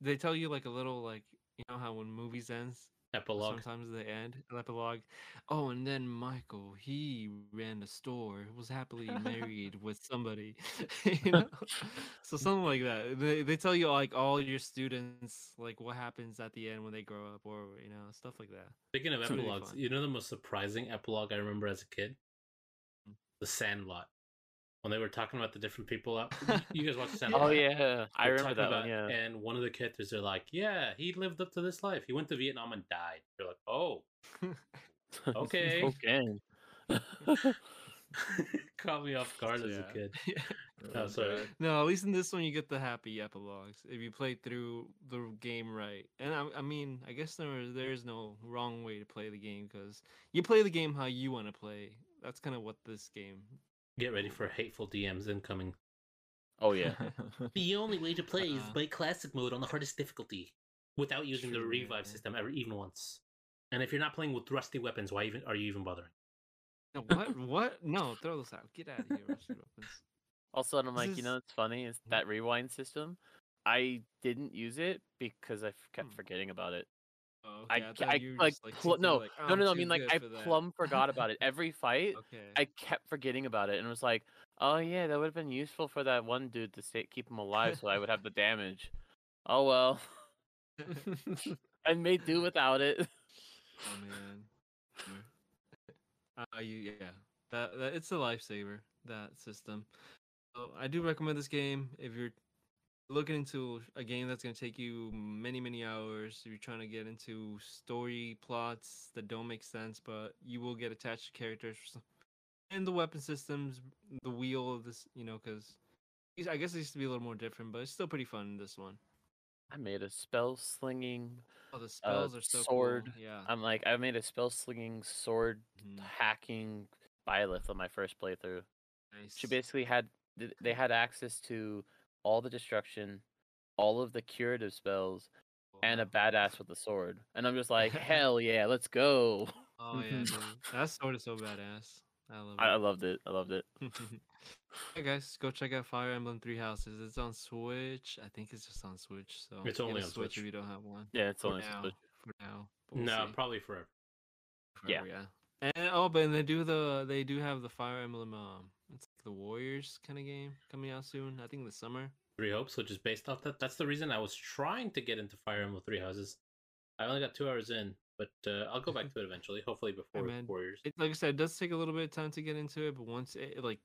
they tell you like a little like you know how when movies ends, Epilogue. sometimes they end an epilogue. Oh, and then Michael, he ran a store, was happily married with somebody, you know. so something like that. They they tell you like all your students like what happens at the end when they grow up, or you know stuff like that. Speaking of It's epilogues, fun. you know the most surprising epilogue I remember as a kid? Mm. The Sandlot. When they were talking about the different people out. You guys watched Santa Oh yeah, I remember that one. Yeah. And one of the characters, they're like, "Yeah, he lived up to this life. He went to Vietnam and died." They're like, "Oh, okay." okay. Caught me off guard as a kid. Oh, sorry. No, at least in this one you get the happy epilogues if you play through the game right. And I, I mean, I guess there there is no wrong way to play the game because you play the game how you want to play. That's kind of what this game. Get ready for hateful DMs incoming. Oh yeah. The only way to play is by classic mode on the hardest difficulty, without using the revive yeah. system ever even once. And if you're not playing with rusty weapons, why even are you even bothering? No, what? what? No, throw this out. Get out of here, rusty weapons. Also, and I'm This like, you know, it's funny is that rewind system. I didn't use it because I kept Hmm. forgetting about it. Oh, I, okay, I, thought I like, just, like, pl- no, like, "Oh, no, no, no. I mean, like, I for that." plumb forgot about it. Every fight, Okay. I kept forgetting about it, and was like, oh yeah, that would have been useful for that one dude to stay, keep him alive, so I would have the damage. Oh well, I may do without it. Oh man. Uh, you yeah. That, that it's a lifesaver. That system. So I do recommend this game if you're looking into a game that's gonna take you many many hours. You're trying to get into story plots that don't make sense, but you will get attached to characters and the weapon systems, the wheel of this, you know, because I guess it used to be a little more different, but it's still pretty fun in this one. I made a spell slinging. Oh, the spells are so sword. cool. Yeah. I'm like, I made a spell slinging sword Mhm. hacking Byleth on my first playthrough. Nice. She basically had they had access to all the destruction, all of the curative spells, and a badass with a sword. And I'm just like, hell yeah, let's go. Oh yeah, dude. That sword is so badass. I love it. I, I loved it. I loved it. hey guys, go check out Fire Emblem Three Houses. It's on Switch. I think it's just on Switch. So It's only on Switch Switch. if you don't have one. Yeah, it's For only now. Switch. For now. we'll no, see. probably forever. yeah. Forever, yeah. And oh, but and they do the they do have the Fire Emblem um it's like the Warriors kind of game coming out soon. I think this summer. Three Hopes, which is based off that. That's the reason I was trying to get into Fire Emblem Three Houses. I only got two hours in, but uh, I'll go back to it eventually. Hopefully before man. Warriors. It like I said, it does take a little bit of time to get into it, but once it, like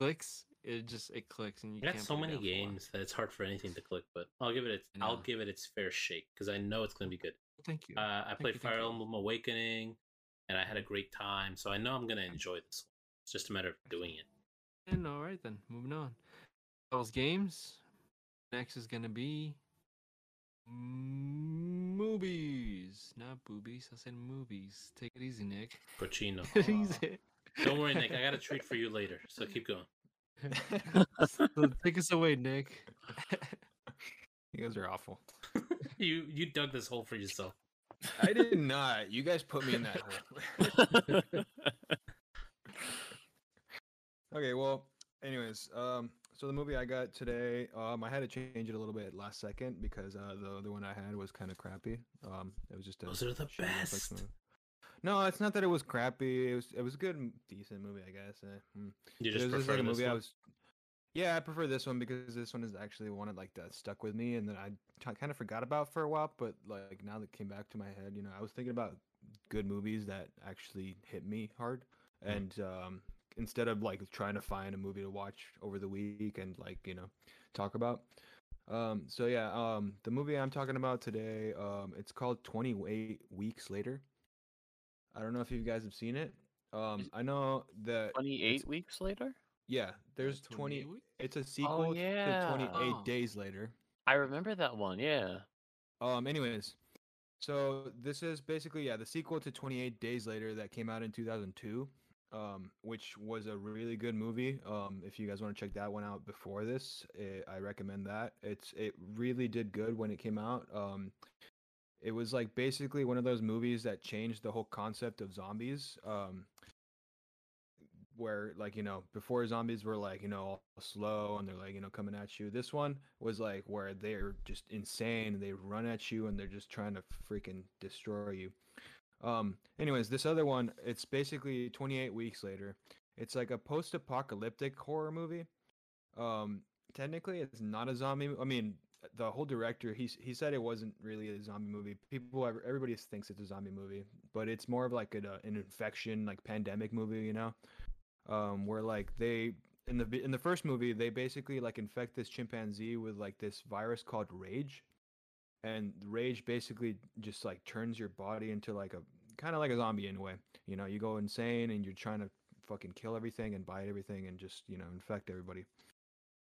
clicks, it just it clicks and you I got so many down for a while. games that it's hard for anything to click, but I'll give it. Its, I'll give it its fair shake because I know it's gonna be good. Thank you. Uh, I Thank played you, Fire. Emblem Awakening, and I had a great time, so I know I'm gonna enjoy this. One. It's just a matter of doing it. And all right then, moving on. Those games. Next is gonna be movies, not boobies. I said movies. Take it easy, Nick. Cochino. Take it easy. Don't worry, Nick. I got a treat for you later, so keep going. So take us away, Nick. you guys are awful. you you dug this hole for yourself. I did not. You guys put me in that hole. Okay, well, anyways, um, so the movie I got today, um, I had to change it a little bit last second because uh, the other one I had was kind of crappy. Um, it was just a Those are the Netflix best. movie. No, it's not that it was crappy. It was it was a good, decent movie, I guess. Eh, hmm. You It just was just prefer like a this movie I was. Yeah, I prefer this one because this one is actually one that like that stuck with me, and then I t- kind of forgot about for a while. But like now that came back to my head, you know, I was thinking about good movies that actually hit me hard, Mm. and um, instead of like trying to find a movie to watch over the week and like you know talk about. Um, so yeah, um, the movie I'm talking about today, um, it's called 28 Weeks Later. I don't know if you guys have seen it. Um, I know that 28 weeks later? yeah, there's 28 20. weeks? It's a sequel yeah. to 28 Oh. Days Later. I remember that one, yeah. Um, anyways, so this is basically yeah the sequel to 28 Days Later that came out in 2002, um, which was a really good movie. Um, if you guys want to check that one out before this, eh, I recommend that. It's it really did good when it came out. Um, it was like basically one of those movies that changed the whole concept of zombies. Um, where like you know before zombies were like you know all slow and they're like you know coming at you this one was like where they're just insane they run at you and they're just trying to freaking destroy you um anyways this other one it's basically 28 weeks later. It's like a post-apocalyptic horror movie. Um technically it's not a zombie i mean the whole director he he said it wasn't really a zombie movie. People everybody thinks it's a zombie movie but it's more of like a, an infection like pandemic movie you know? Um where like they in the in the first movie they basically like infect this chimpanzee with like this virus called rage and rage basically just like turns your body into like a kind of like a zombie in a way. You know you go insane and you're trying to fucking kill everything and bite everything and just you know infect everybody.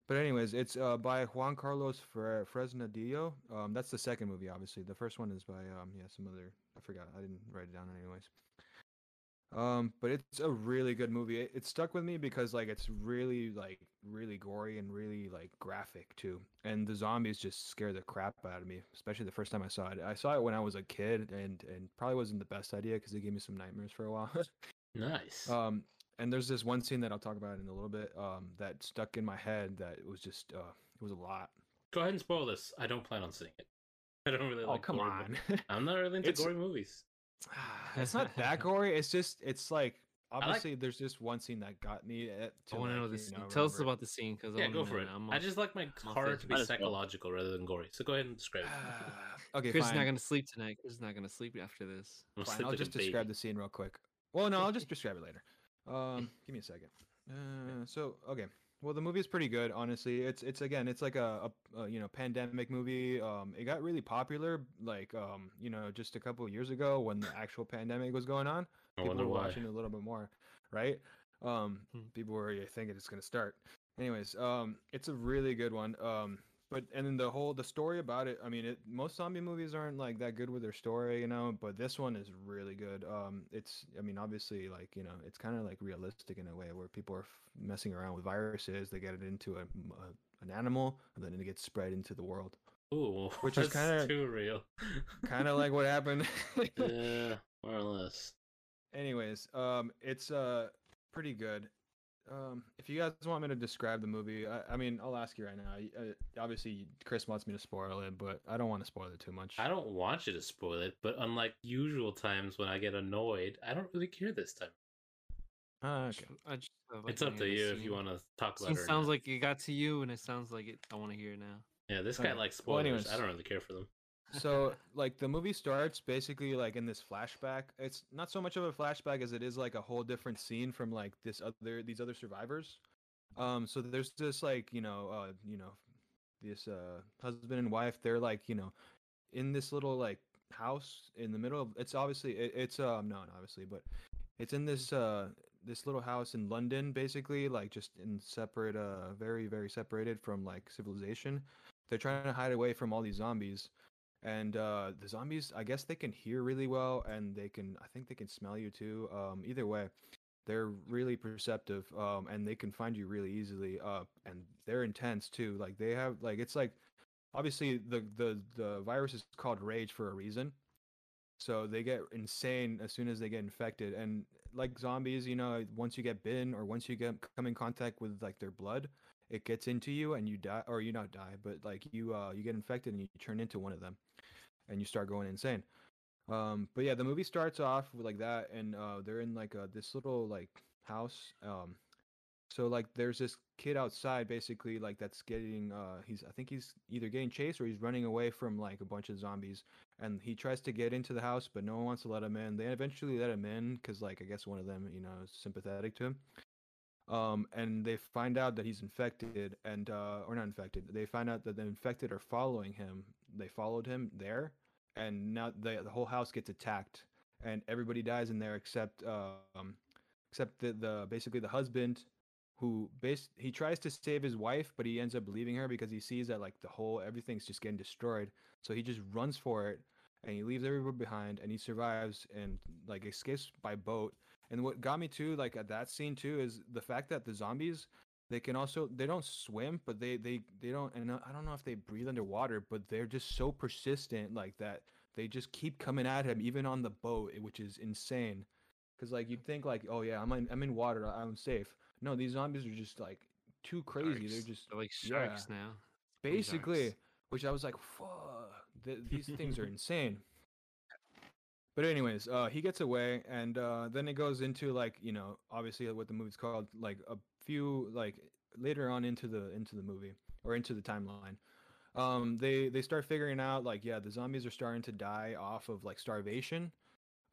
But anyways it's uh by juan carlos Fre- fresnadillo. Um that's the second movie obviously. The first one is by um yeah some other i forgot. I didn't write it down anyways um, but it's a really good movie. It, it stuck with me because like it's really like really gory and really like graphic too. And the zombies just scare the crap out of me, especially the first time I saw it. I saw it when I was a kid, and and probably wasn't the best idea because it gave me some nightmares for a while. Nice. um, and there's this one scene that I'll talk about in a little bit. Um, that stuck in my head that it was just uh, it was a lot. Go ahead and spoil this. I don't plan on seeing it. I don't really Oh like. come on. I'm not really into gory movies. it's not that gory. It's just it's like like- obviously there's just one scene that got me. uh, To I want to know this. know, Tell us about the scene because Yeah, go for it. I just like my I'm horror to be Might as well. psychological rather than gory. So go ahead and describe it. okay, Chris fine. is not gonna sleep tonight. Chris is not gonna sleep after this. I'm Fine, sleep I'll like just describe baby. the scene real quick. Well, no, I'll just describe it later. Um, give me a second. Uh, so okay, well, the movie is pretty good, honestly. It's it's again, it's like a, a, a you know pandemic movie. Um, it got really popular, like um, you know, just a couple of years ago when the actual pandemic was going on. I People were why. watching it a little bit more, right? Um, Hmm. people were thinking it's gonna start. Anyways, um, it's a really good one. Um, but and then the whole the story about it. I mean, it most zombie movies aren't like that good with their story, you know. But this one is really good. Um, it's I mean, obviously, like you know, it's kind of like realistic in a way where people are f- messing around with viruses. They get it into a, a an animal, and then it gets spread into the world. Ooh, Which is kinda- too real. Kind of like what happened. yeah, more or less. Anyways, um, it's uh pretty good. Um, if you guys want me to describe the movie, I, I mean, I'll ask you right now. Y- Uh, obviously, Chris wants me to spoil it, but I don't want to spoil it too much. I don't want you to spoil it, but unlike usual times when I get annoyed, I don't really care this time. Ah, okay. I just, uh, like it's up to hear the you if you want to talk about Scene it. sounds like it got to you, and it sounds like it. I want to hear it now. yeah, this guy Okay. likes Well, spoilers. anyways. I don't really care for them. So like the movie starts basically like in this flashback. It's not so much of a flashback as it is like a whole different scene from like this other these other survivors. Um so there's this like you know uh you know this uh husband and wife they're like you know in this little like house in the middle of it's obviously it, it's um no no, obviously but it's in this uh this little house in london basically like just in separate uh very very separated from like civilization. They're trying to hide away from all these zombies and uh the zombies i guess they can hear really well and they can i think they can smell you too um either way they're really perceptive um and they can find you really easily uh and they're intense too like they have like it's like obviously the the the virus is called rage for a reason. So they get insane as soon as they get infected and like zombies you know once you get bitten or once you get come in contact with like their blood it gets into you and you die or you not die but like you uh you get infected and you turn into one of them and you start going insane. Um but yeah the movie starts off with like that and uh they're in like uh this little like house um so like there's this kid outside basically like that's getting uh he's i think he's either getting chased or he's running away from like a bunch of zombies and he tries to get into the house but no one wants to let him in. They eventually let him in because like i guess one of them you know is sympathetic to him. Um and they find out that he's infected and uh or not infected they find out that the infected are following him. They followed him there and now the, the whole house gets attacked and everybody dies in there except um except the, the basically the husband who base he tries to save his wife but he ends up leaving her because he sees that like the whole everything's just getting destroyed. So he just runs for it and he leaves everybody behind and he survives and like escapes by boat. And what got me too like at that scene too is the fact that the zombies they can also they don't swim but they they they don't and i don't know if they breathe underwater but they're just so persistent like that they just keep coming at him even on the boat which is insane because like you'd think like oh yeah i'm in, I'm in water i'm safe no these zombies are just like too crazy they're just They're like yeah. sharks now. basically sharks. which i was like fuck th- these things are insane but anyways uh he gets away and uh then it goes into like you know obviously what the movie's called like a few like later on into the into the movie or into the timeline um they they start figuring out like yeah the zombies are starting to die off of like starvation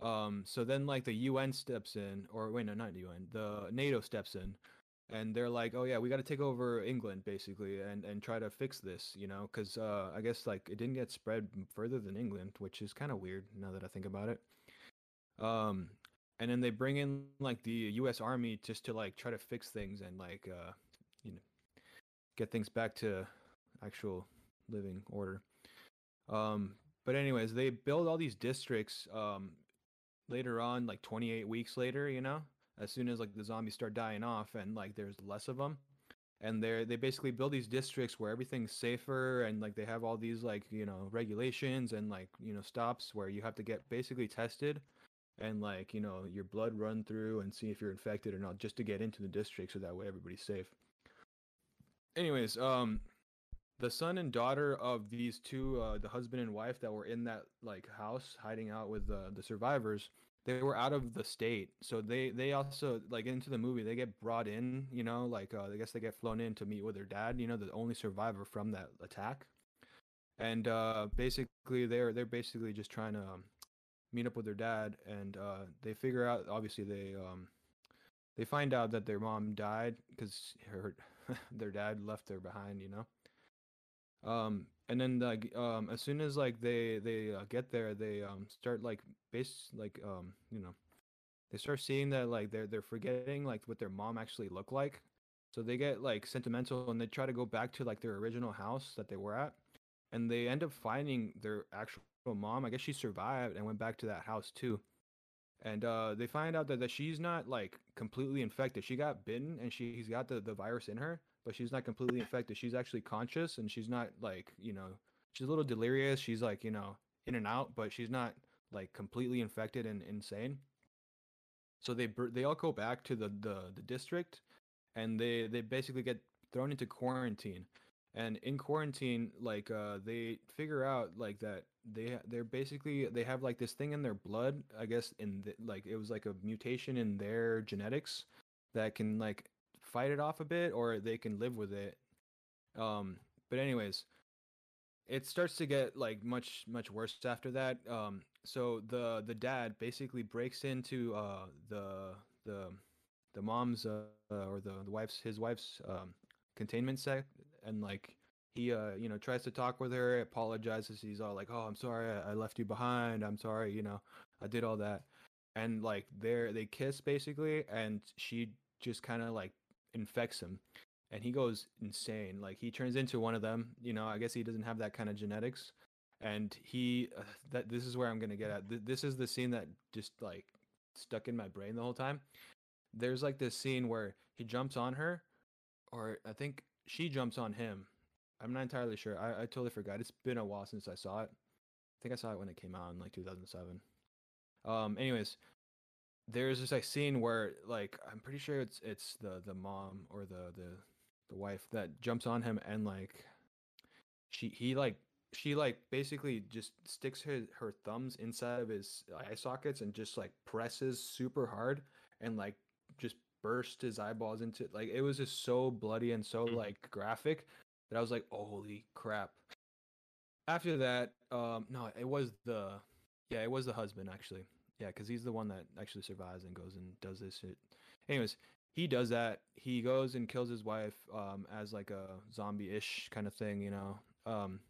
um so then like the un steps in or wait no not un the nato steps in and they're like, "Oh yeah, we got to take over England basically and and try to fix this," you know, cuz uh I guess like it didn't get spread further than England, which is kind of weird now that I think about it. Um and then they bring in like the US army just to like try to fix things and like uh you know get things back to actual living order. Um but anyways, they build all these districts um later on like 28 weeks later, you know, as soon as like the zombies start dying off and like there's less of them and they're they basically build these districts where everything's safer and like they have all these like you know regulations and like you know stops where you have to get basically tested and like you know your blood run through and see if you're infected or not just to get into the district so that way everybody's safe. Anyways um the son and daughter of these two uh the husband and wife that were in that like house hiding out with the the survivors they were out of the state. So they they also like into the movie they get brought in you know like uh, i guess they get flown in to meet with their dad you know the only survivor from that attack. And uh basically they're they're basically just trying to um, meet up with their dad and uh they figure out obviously they um they find out that their mom died because her their dad left her behind you know? Um and then like um as soon as like they they uh, get there they um start like base like um you know they start seeing that like they're they're forgetting like what their mom actually looked like. So they get like sentimental and they try to go back to like their original house that they were at and they end up finding their actual mom i guess she survived and went back to that house too. And uh they find out that, that she's not like completely infected. She got bitten and she's got the, the virus in her but she's not completely infected. She's actually conscious and she's not like you know she's a little delirious. She's like you know in and out but she's not like completely infected and insane. So they they all go back to the the, the district and they they basically get thrown into quarantine and in quarantine like uh they figure out like that they they're basically they have like this thing in their blood i guess in the, like it was like a mutation in their genetics that can like fight it off a bit or they can live with it. Um but anyways it starts to get like much much worse after that. Um so the the dad basically breaks into uh the the the mom's uh, or the, the wife's his wife's um containment set and like he uh you know tries to talk with her apologizes he's all like oh i'm sorry i, left you behind i'm sorry you know i did all that. And like they're they kiss basically and she just kind of like infects him and he goes insane like he turns into one of them you know i guess he doesn't have that kind of genetics and he uh, that this is where i'm gonna get at Th- this is the scene that just like stuck in my brain the whole time. There's like this scene where he jumps on her or i think she jumps on him. I'm not entirely sure. I, I totally forgot. It's been a while since i saw it. I think i saw it when it came out in like 2007 um anyways there's this like scene where like i'm pretty sure it's it's the the mom or the the the wife that jumps on him and like she he like she like basically just sticks her her thumbs inside of his eye sockets and just like presses super hard and like burst his eyeballs into like it was just so bloody and so Mhm. like graphic that I was like holy crap. After that, um no, it was the yeah, it was the husband actually. Yeah, because he's the one that actually survives and goes and does this shit. Anyways, he does that. He goes and kills his wife um, as like a zombie-ish kind of thing, you know. Um,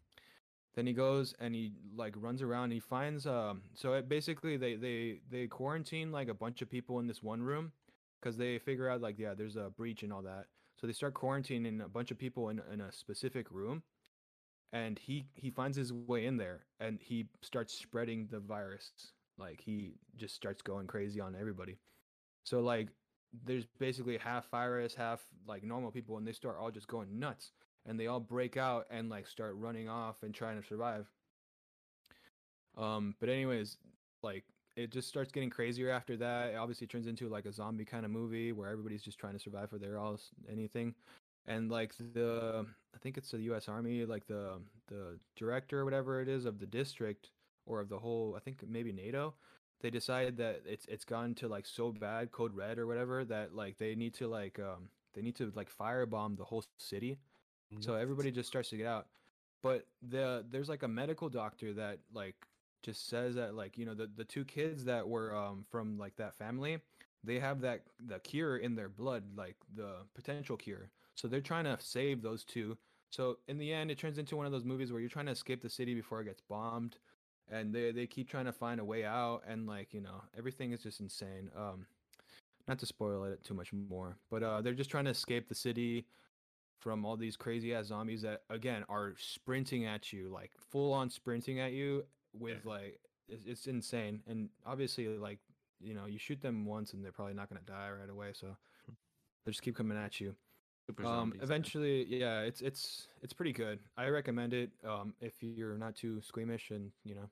then he goes and he like runs around. And he finds um. So it basically they they they quarantine like a bunch of people in this one room because they figure out like yeah there's a breach and all that. So they start quarantining a bunch of people in in a specific room, and he he finds his way in there and he starts spreading the virus. Like he just starts going crazy on everybody. So like there's basically half virus, half like normal people, and they start all just going nuts, and they all break out and like start running off and trying to survive. Um, but anyways, like it just starts getting crazier after that. It obviously turns into like a zombie kind of movie where everybody's just trying to survive for their all anything. And like the I think it's the US Army, like the the director or whatever it is of the district or of the whole I think maybe NATO, they decided that it's it's gone to like so bad, code red or whatever, that like they need to like um they need to like firebomb the whole city so everybody just starts to get out but the there's like a medical doctor that like just says that like you know the, the two kids that were um from like that family they have that the cure in their blood, like the potential cure. So they're trying to save those two. So in the end, it turns into one of those movies where you're trying to escape the city before it gets bombed, and they they keep trying to find a way out, and like you know everything is just insane. Um, not to spoil it too much more, but uh, they're just trying to escape the city from all these crazy ass zombies that again are sprinting at you, like full on sprinting at you with like it's, it's insane. And obviously, like you know, you shoot them once and they're probably not gonna die right away, so they just keep coming at you. Um, yeah. eventually, yeah, it's it's it's pretty good. I recommend it. Um, if you're not too squeamish and you know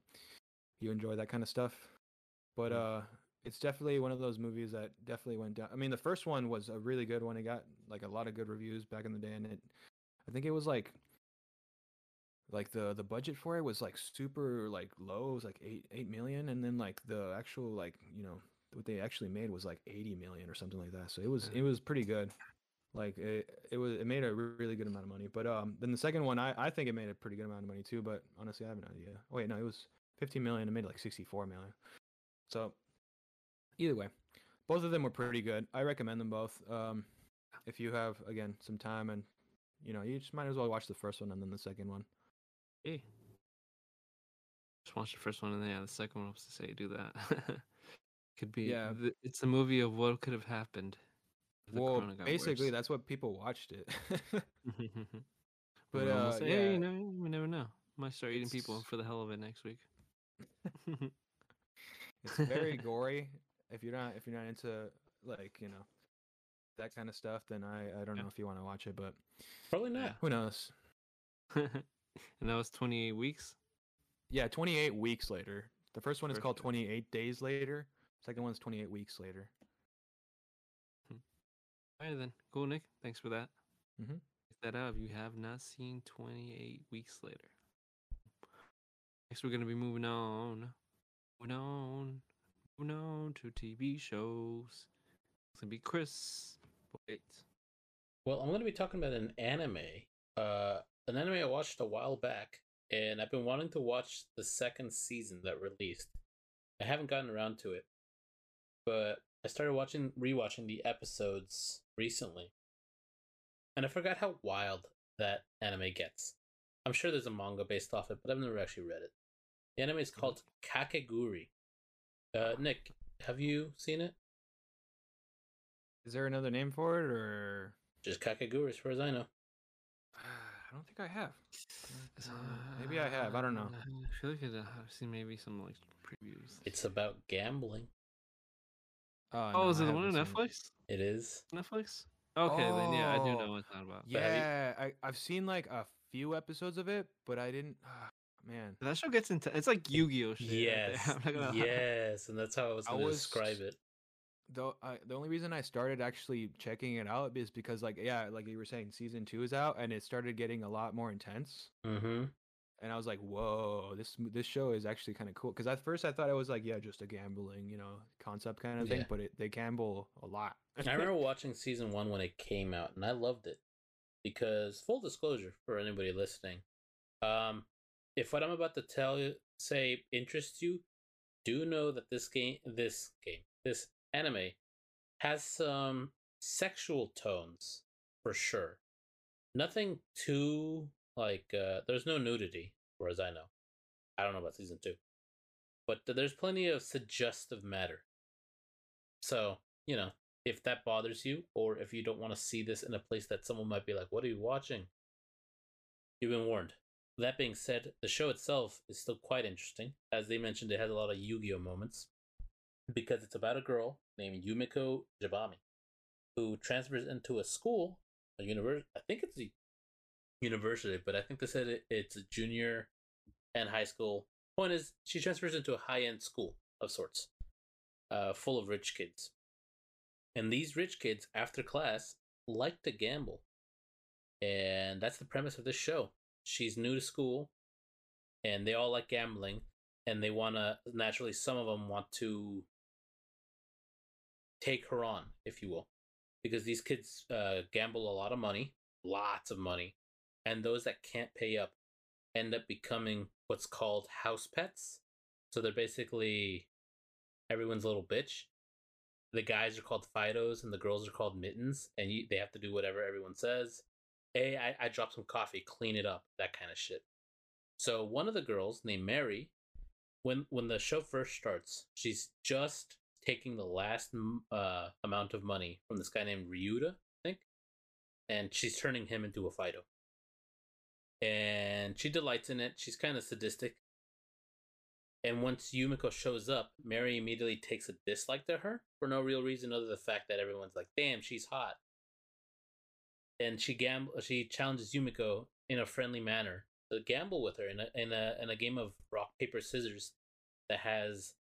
you enjoy that kind of stuff, but Mm. uh, it's definitely one of those movies that definitely went down. I mean, the first one was a really good one. It got like a lot of good reviews back in the day, and it, I think it was like like the the budget for it was like super like low. It was like eight eight million, and then like the actual like you know what they actually made was like eighty million or something like that. So it was it was pretty good. Like it, it was it made a really good amount of money. But um then the second one I, I think it made a pretty good amount of money too, but honestly I have no idea. Oh, wait, no, it was 15 million, it made like 64 million. So either way, both of them were pretty good. I recommend them both. Um if you have again some time and you know, you just might as well watch the first one and then the second one. Hey. Just watch the first one and then yeah, the second one was to say do that. could be Yeah. th- it's a movie of what could have happened. Well, basically worse. that's what people watched it. But but uh, uh yeah, yeah, you know, we never know. Might start eating people for the hell of it next week. it's very gory. If you're not if you're not into like, you know, that kind of stuff, then I I don't Yeah. know if you want to watch it, but Probably not. Yeah. who knows? and that was 28 weeks. Yeah, 28 weeks later. The first one is First called one. 28 days later. Second one's 28 weeks later. All right then, cool, Nick. Thanks for that. Mhm. Check that out if you have not seen 28 weeks later. Next, we're gonna be moving on, moving on, moving on to TV shows. It's gonna be Chris. Wait, Well, I'm going to be talking about an anime. Uh, an anime I watched a while back, and I've been wanting to watch the second season that released. I haven't gotten around to it, but I started watching, rewatching the episodes recently, and I forgot how wild that anime gets. I'm sure there's a manga based off it, but I've never actually read it. The anime is called Kakegurui. Uh, Nick, have you seen it? Is there another name for it or Just Kakegurui, as far as I know. I don't think I have. Uh, maybe I have, I don't know. I feel like I've seen maybe some like previews. It's about gambling. Oh, oh, no, is I it the one on haven't it. It Netflix? is. Netflix? Okay, then yeah, I do know Oh, what it's not about. But have you- Yeah, I I've seen like a few episodes of it, but I didn't ah, man. That show gets into it's like Yu-Gi-Oh shit. right Yes, I'm not gonna yes, and that's how I was going to describe it. The I, the only reason I started actually checking it out is because like yeah, like you were saying, season two is out and it started getting a lot more intense, Mm-hmm. and I was like, whoa, this this show is actually kind of cool. Because at first I thought it was like yeah, just a gambling you know concept kind of thing, Yeah. but it, they gamble a lot. I remember watching season one when it came out, and I loved it because full disclosure for anybody listening, um, if what I'm about to tell you say interests you, do know that this game, this game, this anime has some sexual tones for sure. Nothing too like uh, there's no nudity, far as I know. I don't know about season two, but there's plenty of suggestive matter. So you know, if that bothers you, or if you don't want to see this in a place that someone might be like, "What are you watching?" You've been warned. That being said, the show itself is still quite interesting. As they mentioned, it has a lot of Yu-Gi-Oh moments because it's about a girl named Yumeko Jabami who transfers into a school, a university. I think it's a university, but I think they said it, it's a junior and high school. Point is, she transfers into a high-end school of sorts, uh, full of rich kids. And these rich kids, after class, like to gamble. And that's the premise of this show. She's new to school, and they all like gambling, and they want to, naturally, some of them want to take her on, if you will. Because these kids uh, gamble a lot of money, lots of money, and those that can't pay up end up becoming what's called house pets. So they're basically everyone's little bitch the guys are called Fidos and the girls are called Mittens, and you, they have to do whatever everyone says. Hey, I, I dropped some coffee, clean it up, that kind of shit. So one of the girls named Mary, when when the show first starts, she's just taking the last uh, amount of money from this guy named Ryuta, I think, and she's turning him into a Fido. And she delights in it. She's kind of sadistic. And once Yumeko shows up, Mary immediately takes a dislike to her for no real reason other than the fact that everyone's like, "Damn, she's hot." And she gamble, she challenges Yumeko in a friendly manner to gamble with her in a in a in a game of rock paper scissors that has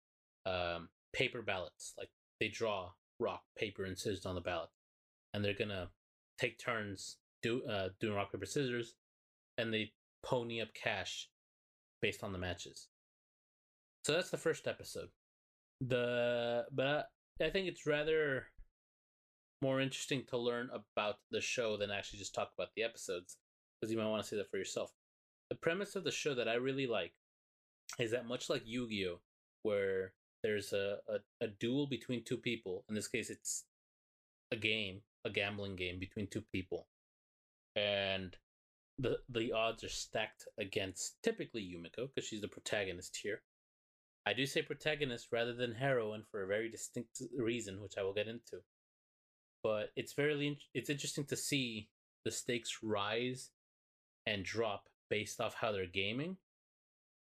um, paper ballots. Like they draw rock paper and scissors on the ballot, and they're gonna take turns do uh, doing rock paper scissors, and they pony up cash based on the matches. So that's the first episode. The but I think it's rather more interesting to learn about the show than actually just talk about the episodes because you might want to see that for yourself. The premise of the show that I really like is that much like Yu-Gi-Oh, where there's a, a, a duel between two people. In this case, it's a game, a gambling game between two people, and the the odds are stacked against typically Yumeko because she's the protagonist here. I do say protagonist rather than heroine for a very distinct reason, which I will get into. But it's very it's interesting to see the stakes rise and drop based off how they're gaming.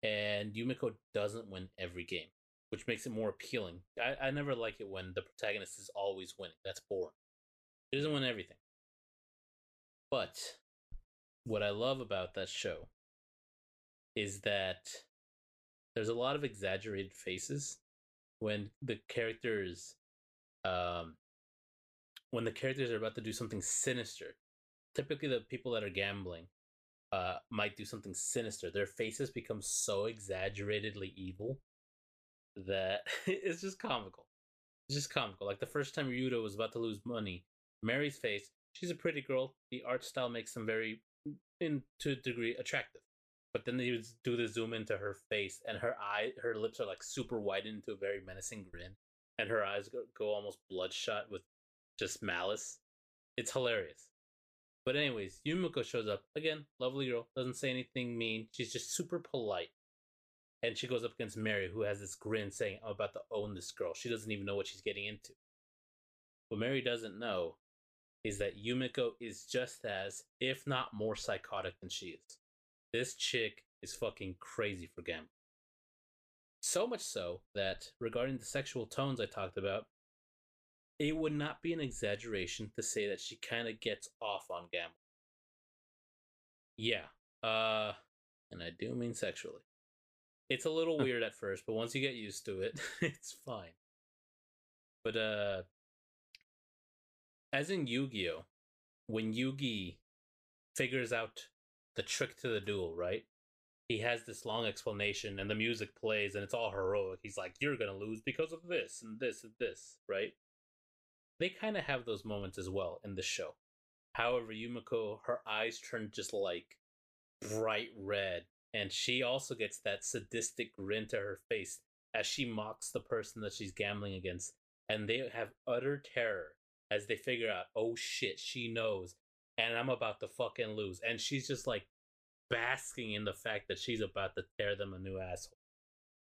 And Yumeko doesn't win every game, which makes it more appealing. I, I never like it when the protagonist is always winning. That's boring. She doesn't win everything. But what I love about that show is that there's a lot of exaggerated faces when the characters um when the characters are about to do something sinister typically the people that are gambling uh might do something sinister their faces become so exaggeratedly evil that it's just comical. It's just comical like the first time Ryuta was about to lose money mary's face she's a pretty girl the art style makes them very mm, in to a degree attractive but then they would do the zoom into her face and her eye her lips are like super widened into a very menacing grin and her eyes go, go almost bloodshot with just malice. It's hilarious. But anyways yumeko shows up again lovely girl doesn't say anything mean she's just super polite and she goes up against mary who has this grin saying i'm about to own this girl she doesn't even know what she's getting into what mary doesn't know is that yumeko is just as if not more psychotic than she is this chick is fucking crazy for gambling. So much so that regarding the sexual tones I talked about, it would not be an exaggeration to say that she kind of gets off on gambling. Yeah, uh, and I do mean sexually. It's a little weird at first, but once you get used to it, it's fine. But uh, as in Yu-Gi-Oh, when Yugi figures out the trick to the duel, right? He has this long explanation and the music plays and it's all heroic. He's like, You're gonna lose because of this and this and this, right? They kind of have those moments as well in the show. However, Yumeko, her eyes turn just like bright red, and she also gets that sadistic grin to her face as she mocks the person that she's gambling against. And they have utter terror as they figure out, oh shit, she knows and I'm about to fucking lose. And she's just like basking in the fact that she's about to tear them a new asshole.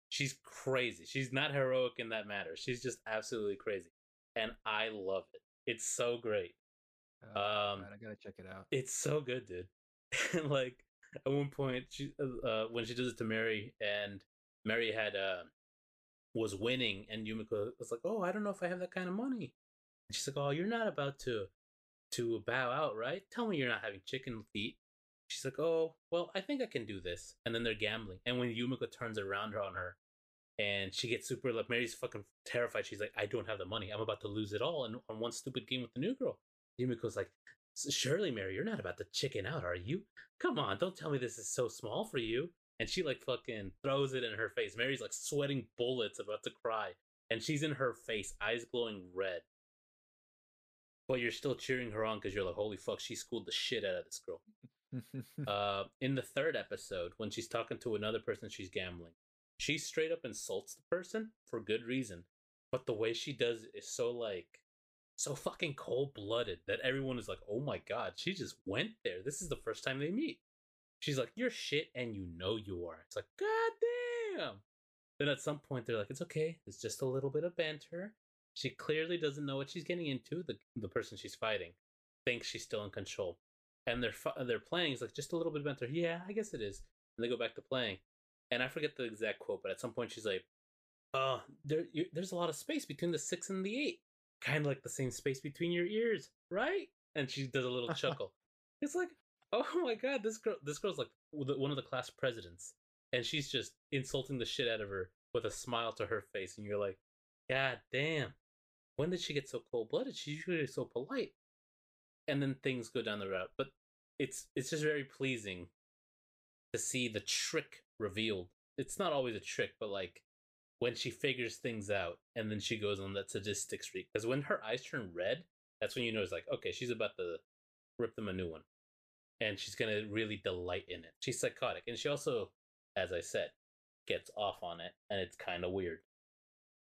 She's crazy. She's not heroic in that matter. She's just absolutely crazy. And I love it. It's so great. Oh, Um, God, I gotta check it out. It's so good, dude. And like at one point, she uh, when she does it to Mary, and Mary had uh was winning, and Yumeko was like, "Oh, I don't know if I have that kind of money." And she's like, "Oh, you're not about to to bow out, right? Tell me you're not having chicken feet." She's like, "Oh, well, I think I can do this." And then they're gambling, and when Yumeko turns around on her, and she gets super like Mary's fucking terrified. She's like, "I don't have the money. I'm about to lose it all in on one stupid game with the new girl." Yumeko's like, surely mary you're not about to chicken out are you? Come on don't tell me this is so small for you. And she like fucking throws it in her face. Mary's like sweating bullets about to cry and she's in her face eyes glowing red. But you're still cheering her on because you're like holy fuck she schooled the shit out of this girl. Uh, in the third episode when she's talking to another person she's gambling she straight up insults the person for good reason. But the way she does it is so like so fucking cold blooded that everyone is like, oh my god, she just went there. This is the first time they meet. She's like, you're shit, and you know you are. It's like, god damn. Then at some point they're like, it's okay. It's just a little bit of banter. She clearly doesn't know what she's getting into. The the person she's fighting thinks she's still in control, and they're fu- they're playing. It's like just a little bit of banter. Yeah, I guess it is. And they go back to playing, and I forget the exact quote, but at some point she's like, "Uh, there you, there's a lot of space between the six and the eight, kind of like the same space between your ears, right?" And she does a little uh-huh. chuckle. It's like, oh my god, this girl, this girl's like one of the class presidents, and she's just insulting the shit out of her with a smile to her face, and you're like, God damn, when did she get so cold blooded? She's usually so polite, and then things go down the route. But it's it's just very pleasing to see the trick revealed. It's not always a trick, but like when she figures things out, and then she goes on that sadistic streak. Because when her eyes turn red, that's when you know it's like, okay, she's about to rip them a new one and she's gonna really delight in it. She's psychotic, and she also, as I said, gets off on it, and it's kind of weird.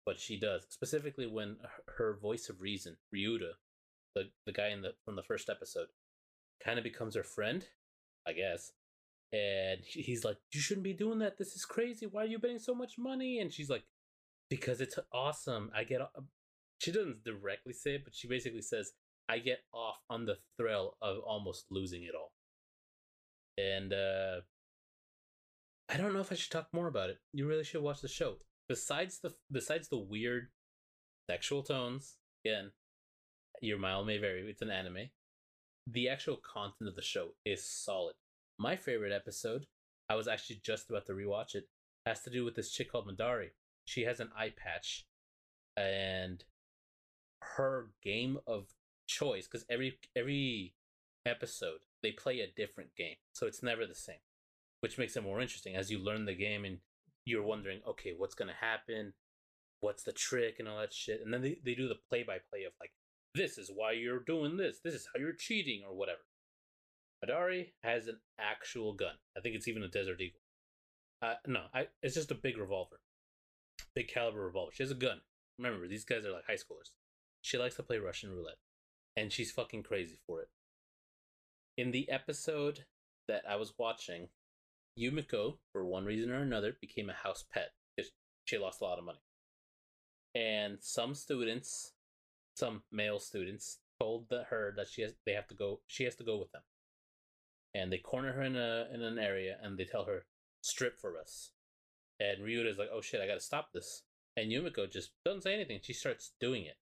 But she does, specifically when her- voice of reason, Ryuta, the the guy in the from the first episode, kind of becomes her friend, I guess. And he's like, "You shouldn't be doing that. This is crazy. Why are you betting so much money?" And she's like, "Because it's awesome. I get." o-" She doesn't directly say it, but she basically says, "I get off on the thrill of almost losing it all." and uh I don't know if I should talk more about it. You really should watch the show. Besides the besides the weird sexual tones, again, your mile may vary. It's an anime. The actual content of the show is solid. My favorite episode, I was actually just about to rewatch it, has to do with this chick called Midari. She has an eye patch, and her game of choice because every every episode they play a different game so it's never the same which makes it more interesting as you learn the game and you're wondering okay what's to happen? What's the trick? and all that shit and then they, they do the play by play of like this is why you're doing this. This is how you're cheating or whatever Adari has an actual gun. I think it's even a desert eagle. Uh, no I, it's just a big revolver. Big caliber revolver. She has a gun. Remember these guys are like high schoolers. She likes to play russian roulette and she's fucking crazy for it. In the episode that I was watching, Yumeko, for one reason or another, became a house pet because she lost a lot of money. And some students, some male students, told the, her that she has they have to go she has to go with them. And they corner her in a in an area and they tell her, strip for us. And Ryuta is like, oh shit, I gotta stop this. And Yumeko just doesn't say anything. She starts doing it.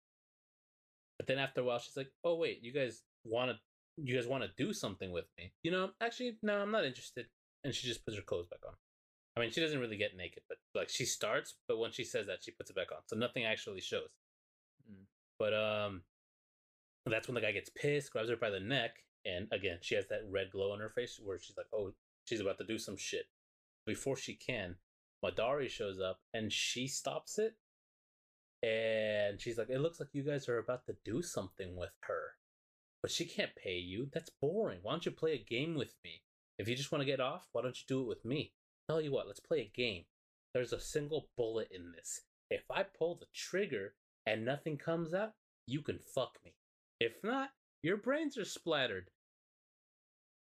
But then after a while, she's like, "Oh wait, you guys want to? You guys want to do something with me? You know? Actually, no, I'm not interested." And she just puts her clothes back on. I mean, she doesn't really get naked, but like she starts, but when she says that, she puts it back on, so nothing actually shows. Mm. But um, that's when the guy gets pissed, grabs her by the neck, and again, she has that red glow on her face where she's like, "Oh, she's about to do some shit." Before she can, Midari shows up and she stops it and she's like, It looks like you guys are about to do something with her. But she can't pay you. That's boring. Why don't you play a game with me? If you just want to get off, why don't you do it with me? Tell you what, let's play a game. There's a single bullet in this. If I pull the trigger and nothing comes out, you can fuck me. If not, your brains are splattered.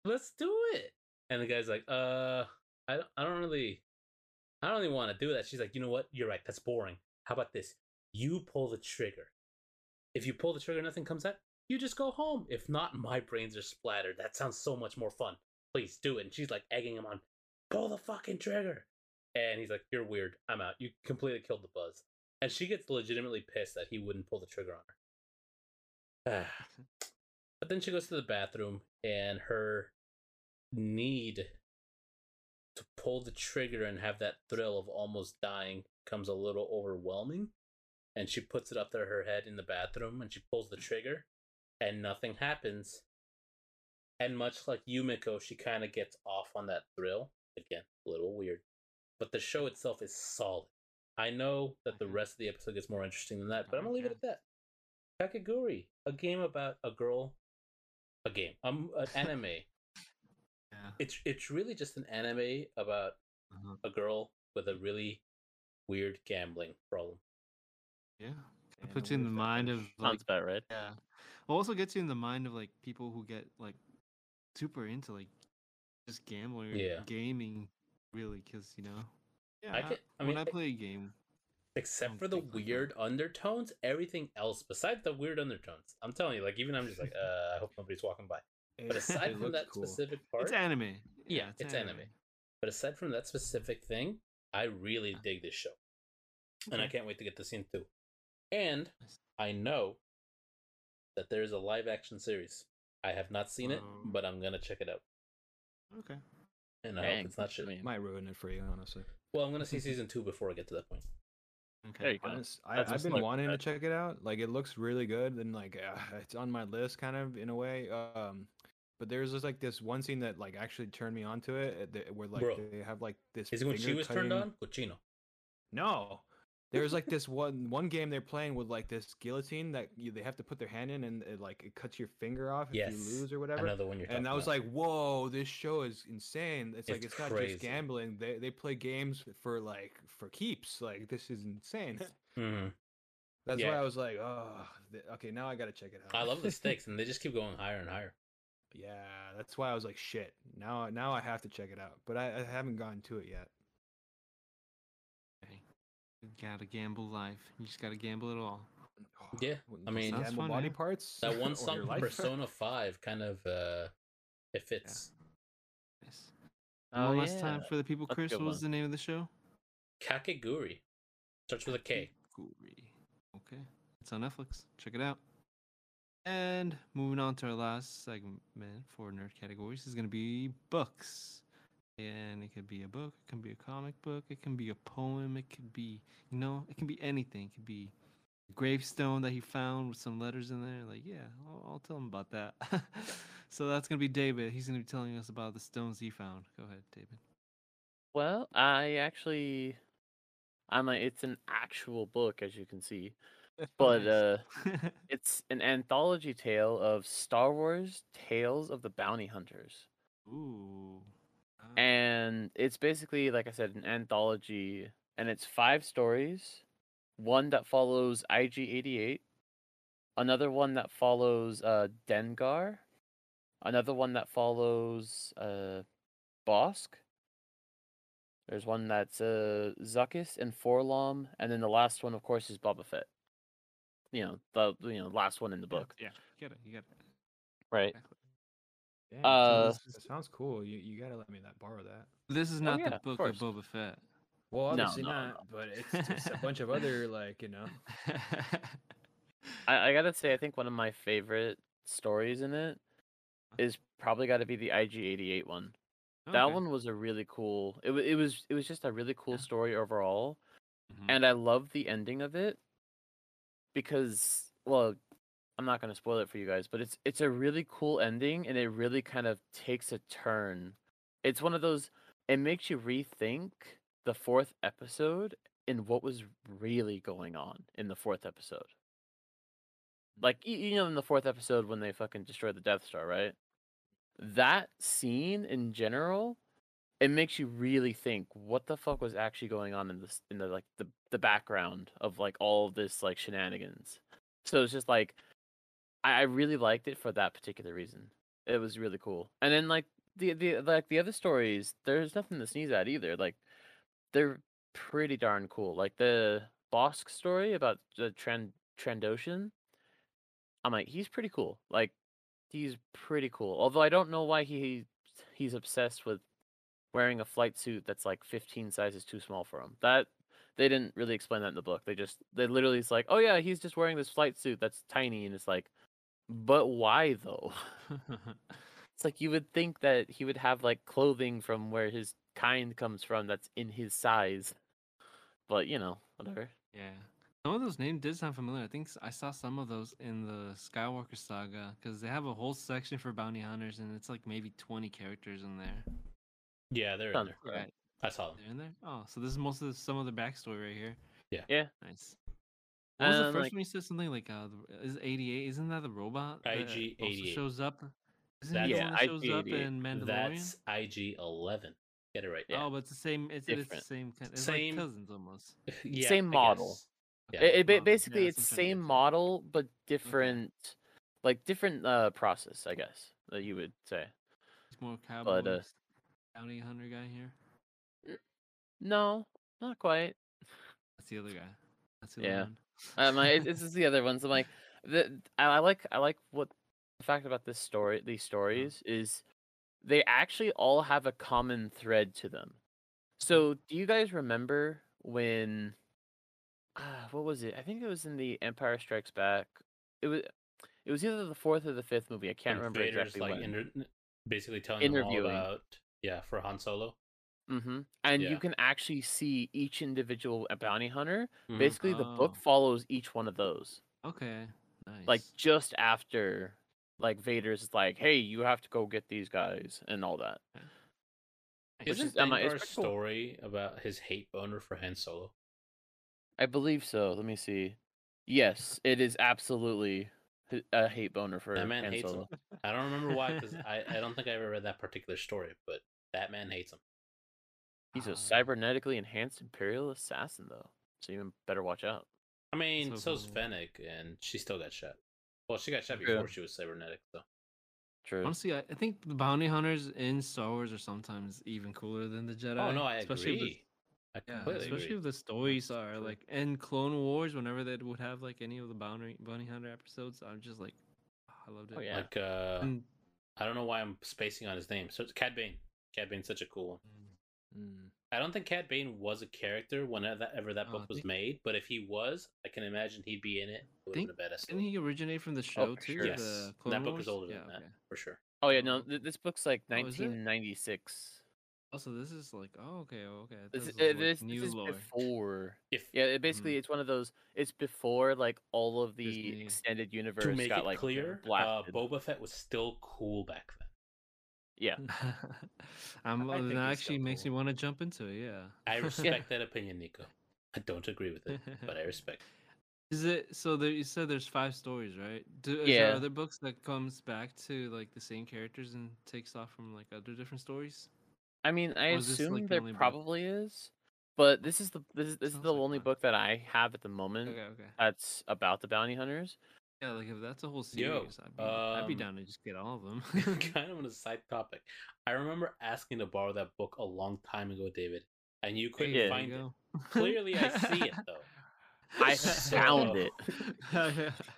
Let's do it. And the guy's like, uh, I don't, I don't really, I don't even want to do that. She's like, you know what? You're right. That's boring. How about this? You pull the trigger. If you pull the trigger, nothing comes out. You just go home. If not, my brains are splattered. That sounds so much more fun. Please do it. And she's like egging him on. Pull the fucking trigger. And he's like, You're weird. I'm out. You completely killed the buzz. And she gets legitimately pissed that he wouldn't pull the trigger on her. but then she goes to the bathroom and her need to pull the trigger and have that thrill of almost dying comes a little overwhelming. And she puts it up to her head in the bathroom and she pulls the trigger and nothing happens. And much like Yumeko, she kind of gets off on that thrill. Again, a little weird. But the show itself is solid. I know that the Mhm. rest of the episode gets more interesting than that, but I'm gonna leave it at that. Kakegurui, a game about a girl, a game, um, an anime. Yeah. it's it's really just an anime about Uh-huh. a girl with a really weird gambling problem. Yeah. It puts you in the mind of like Sounds about right. yeah. It also gets you in the mind of like people who get like super into like just gambling or Yeah. gaming really because you know yeah I can- I when mean, I I- play a game Except for the think like weird undertones, everything else besides the weird undertones, I'm telling you, like even I'm just like, uh, I hope nobody's walking by. It- But aside from that cool. specific part, it's anime Yeah, it's anime. but aside from that specific thing, I really dig this show, and I can't wait to get to scene two. And I know that there's a live action series. I have not seen it, Oh. but I'm gonna check it out, okay and I Dang, hope it's not I shit. mean, Might ruin it for you, honestly. Well, I'm gonna see season two before I get to that point. okay There you go. Honest, I, I've been like wanting to check it out. Like, it looks really good, and like, uh, it's on my list, kind of in a way. Um, but there's just like this one scene that like actually turned me onto it, that- where like Bro, they have like this. Is it when she was turned on? Cochino. No, there's like this one one game they're playing with like this guillotine that you, they have to put their hand in, and it, like it cuts your finger off if Yes, you lose or whatever. Another one you're talking and I was about. like, "Whoa, this show is insane!" It's, like It's it's not just gambling; they they play games for like for keeps. Like this is insane. Mhm. That's Yeah. why I was like, "Oh, th- okay, now I gotta check it out." I love the stakes, and they just keep going higher and higher. Yeah, that's why I was like, "Shit!" Now, now I have to check it out, but I, I haven't gotten to it yet. okay. you gotta gamble life you just gotta gamble it all Yeah, I mean- Sounds gamble fun, body yeah. parts. That one song from? Persona Five kind of uh, it fits. Nice. Oh, one last time for the people That's chris good what was the name of the show Kakegurui starts with a K. Kakegurui. Okay. It's on Netflix. Check it out. And moving on to our last segment for nerd categories is going to be books. And it could be a book, it can be a comic book, it can be a poem, it could be, you know, it can be anything. It could be a gravestone that he found with some letters in there. Like, yeah, I'll, I'll tell him about that. so that's going to be David. He's going to be telling us about the stones he found. Go ahead, David. Well, I actually, I'm a, it's an actual book, as you can see, but uh, it's an anthology tale of Star Wars Tales of the Bounty Hunters. Ooh. And it's basically like i said an anthology and it's five stories one that follows IG-88 another one that follows uh dengar another one that follows uh Bossk there's one that's uh Zuckuss and 4-LOM and then the last one of course is boba fett you know the you know last one in the book Yeah, you get it. You get it. right Exactly. Damn, Uh, so this, this sounds cool. You you gotta let me that borrow that. This is Oh, not yeah, the book of, course. Boba Fett. Well, No, obviously no, not, no. but it's just a bunch of other like you know. I, I gotta say, I think one of my favorite stories in it is probably got to be the IG-88 one. That one was a really cool. It, wa- it was it was just a really cool Yeah. story overall, Mhm. and I love the ending of it because well, I'm not gonna spoil it for you guys, but it's it's a really cool ending, and it really kind of takes a turn. It's one of those. It makes you rethink the fourth episode and what was really going on in the fourth episode. Like you know, in the fourth episode when they fucking destroy the Death Star, right? That scene in general, it makes you really think what the fuck was actually going on in this in the like the the background of like all of this like shenanigans. So it's just like I, I really liked it for that particular reason. It was really cool. And then like the the like the other stories, there's nothing to sneeze at either. Like they're pretty darn cool. Like the Bossk story about the Trend Trandoshan. I'm like, he's pretty cool. Like he's pretty cool. Although I don't know why he he's obsessed with wearing a flight suit that's like 15 sizes too small for him. That they didn't really explain that in the book. They just they literally it's like, "Oh yeah, he's just wearing this flight suit that's tiny." And it's like, "But why though?" It's like you would think that he would have like clothing from where his kind comes from that's in his size. But, you know, whatever. yeah. Some of those names did sound familiar. I think I saw some of those in the Skywalker saga because they have a whole section for bounty hunters, and it's like maybe 20 characters in there. Yeah, they're in there. right. I saw them. They're in there. Oh, so this is most of the, some of the backstory right here. Yeah. Yeah. Nice. What was the first like- one you said something like uh the- is 88? Isn't that the robot? that IG-88. shows up. Isn't That's- Yeah, that shows up IG-88. in Mandalorian? That's IG Eleven. Get it right. Yeah. Oh, but it's the same. It's, it's the Different. same kind. It's Same- like cousins almost. Yeah, Same model. Yeah. It, it basically yeah, it's that's what I'm trying to same model but different, like different uh process, I guess that you would say. it's more cowboy. But, uh, bounty hunter guy here. No, not quite. That's the other guy. That's the other Yeah. one. Um, I, this is the other ones. I'm like, the, I, I like, I like what the fact about this story, these stories is they actually all have a common thread to them. So, do you guys remember when? Uh, what was it? I think it was in the Empire Strikes Back. It was, it was either the fourth or the fifth movie. I can't When remember Vader's exactly like when. inter- basically telling them all about yeah for Han Solo. Mm-hmm. And Yeah. you can actually see each individual bounty hunter. Mhm. Basically, the book Oh. follows each one of those. Okay. Nice. like just after like Vader's like, "Hey, you have to go get these guys" and all that. which Isn't is- I'm like, it's cool. story about his hate boner for Han Solo? I believe so. Let me see. Yes, it is absolutely h- a hate boner for That man Han hates Solo. him. I don't remember why, because I, I don't think I ever read that particular story, but that man hates him. He's a cybernetically enhanced Imperial assassin, though, so you better watch out. I mean, So so's cool. Fennec, and she still got shot. Well, she got shot True. before she was cybernetic, though. True. Honestly, I, I think the bounty hunters in Star Wars are sometimes even cooler than the Jedi. Oh no, I especially if the- agree. I yeah, especially agree. if the stories are like in Clone Wars, whenever they would have like any of the bounty bounty hunter episodes, I'm just like, I loved it. Oh, yeah. Like, uh, And- I don't know why I'm spacing on his name. So it's Cad Bane. Cad Bane's such a cool one. Mm. I don't think Cad Bane was a character whenever that, ever that Oh, book I was think- made, but if he was, I can imagine he'd be in it. It think- been a Didn't story. he originate from the show for too? sure. Yes, The that book Wars? is older yeah, than that okay. for sure. Oh yeah, no, Oh. th- this book's like Oh, is it? 1996. Also, this is like, oh, okay, oh, okay. This, This, uh, like, this, new this is lore. before. If Yeah, it basically it's one of those. It's before like all of the Disney. extended universe to make got it like clear, uh. Boba Fett was still cool back then. Yeah, I'm, uh, I that actually still makes me want to jump into it. Yeah. I respect that opinion, Nico. I don't agree with it, but I respect. Is it so? There, you said there's five stories, right? Do, is Yeah. there other books that comes back to like the same characters and takes off from like other different stories? I mean, I Or is this, assume like, the there book? probably is, but this is the this is, this is the like only fun. book that I have at the moment Okay, okay. that's about the bounty hunters. Yeah, like if that's a whole Yo, series, I'd be I'd be um, down to just get all of them. kind of on a side topic. I remember asking to borrow that book a long time ago, David, and you couldn't Yeah. find it. Clearly, I see it though. I found it.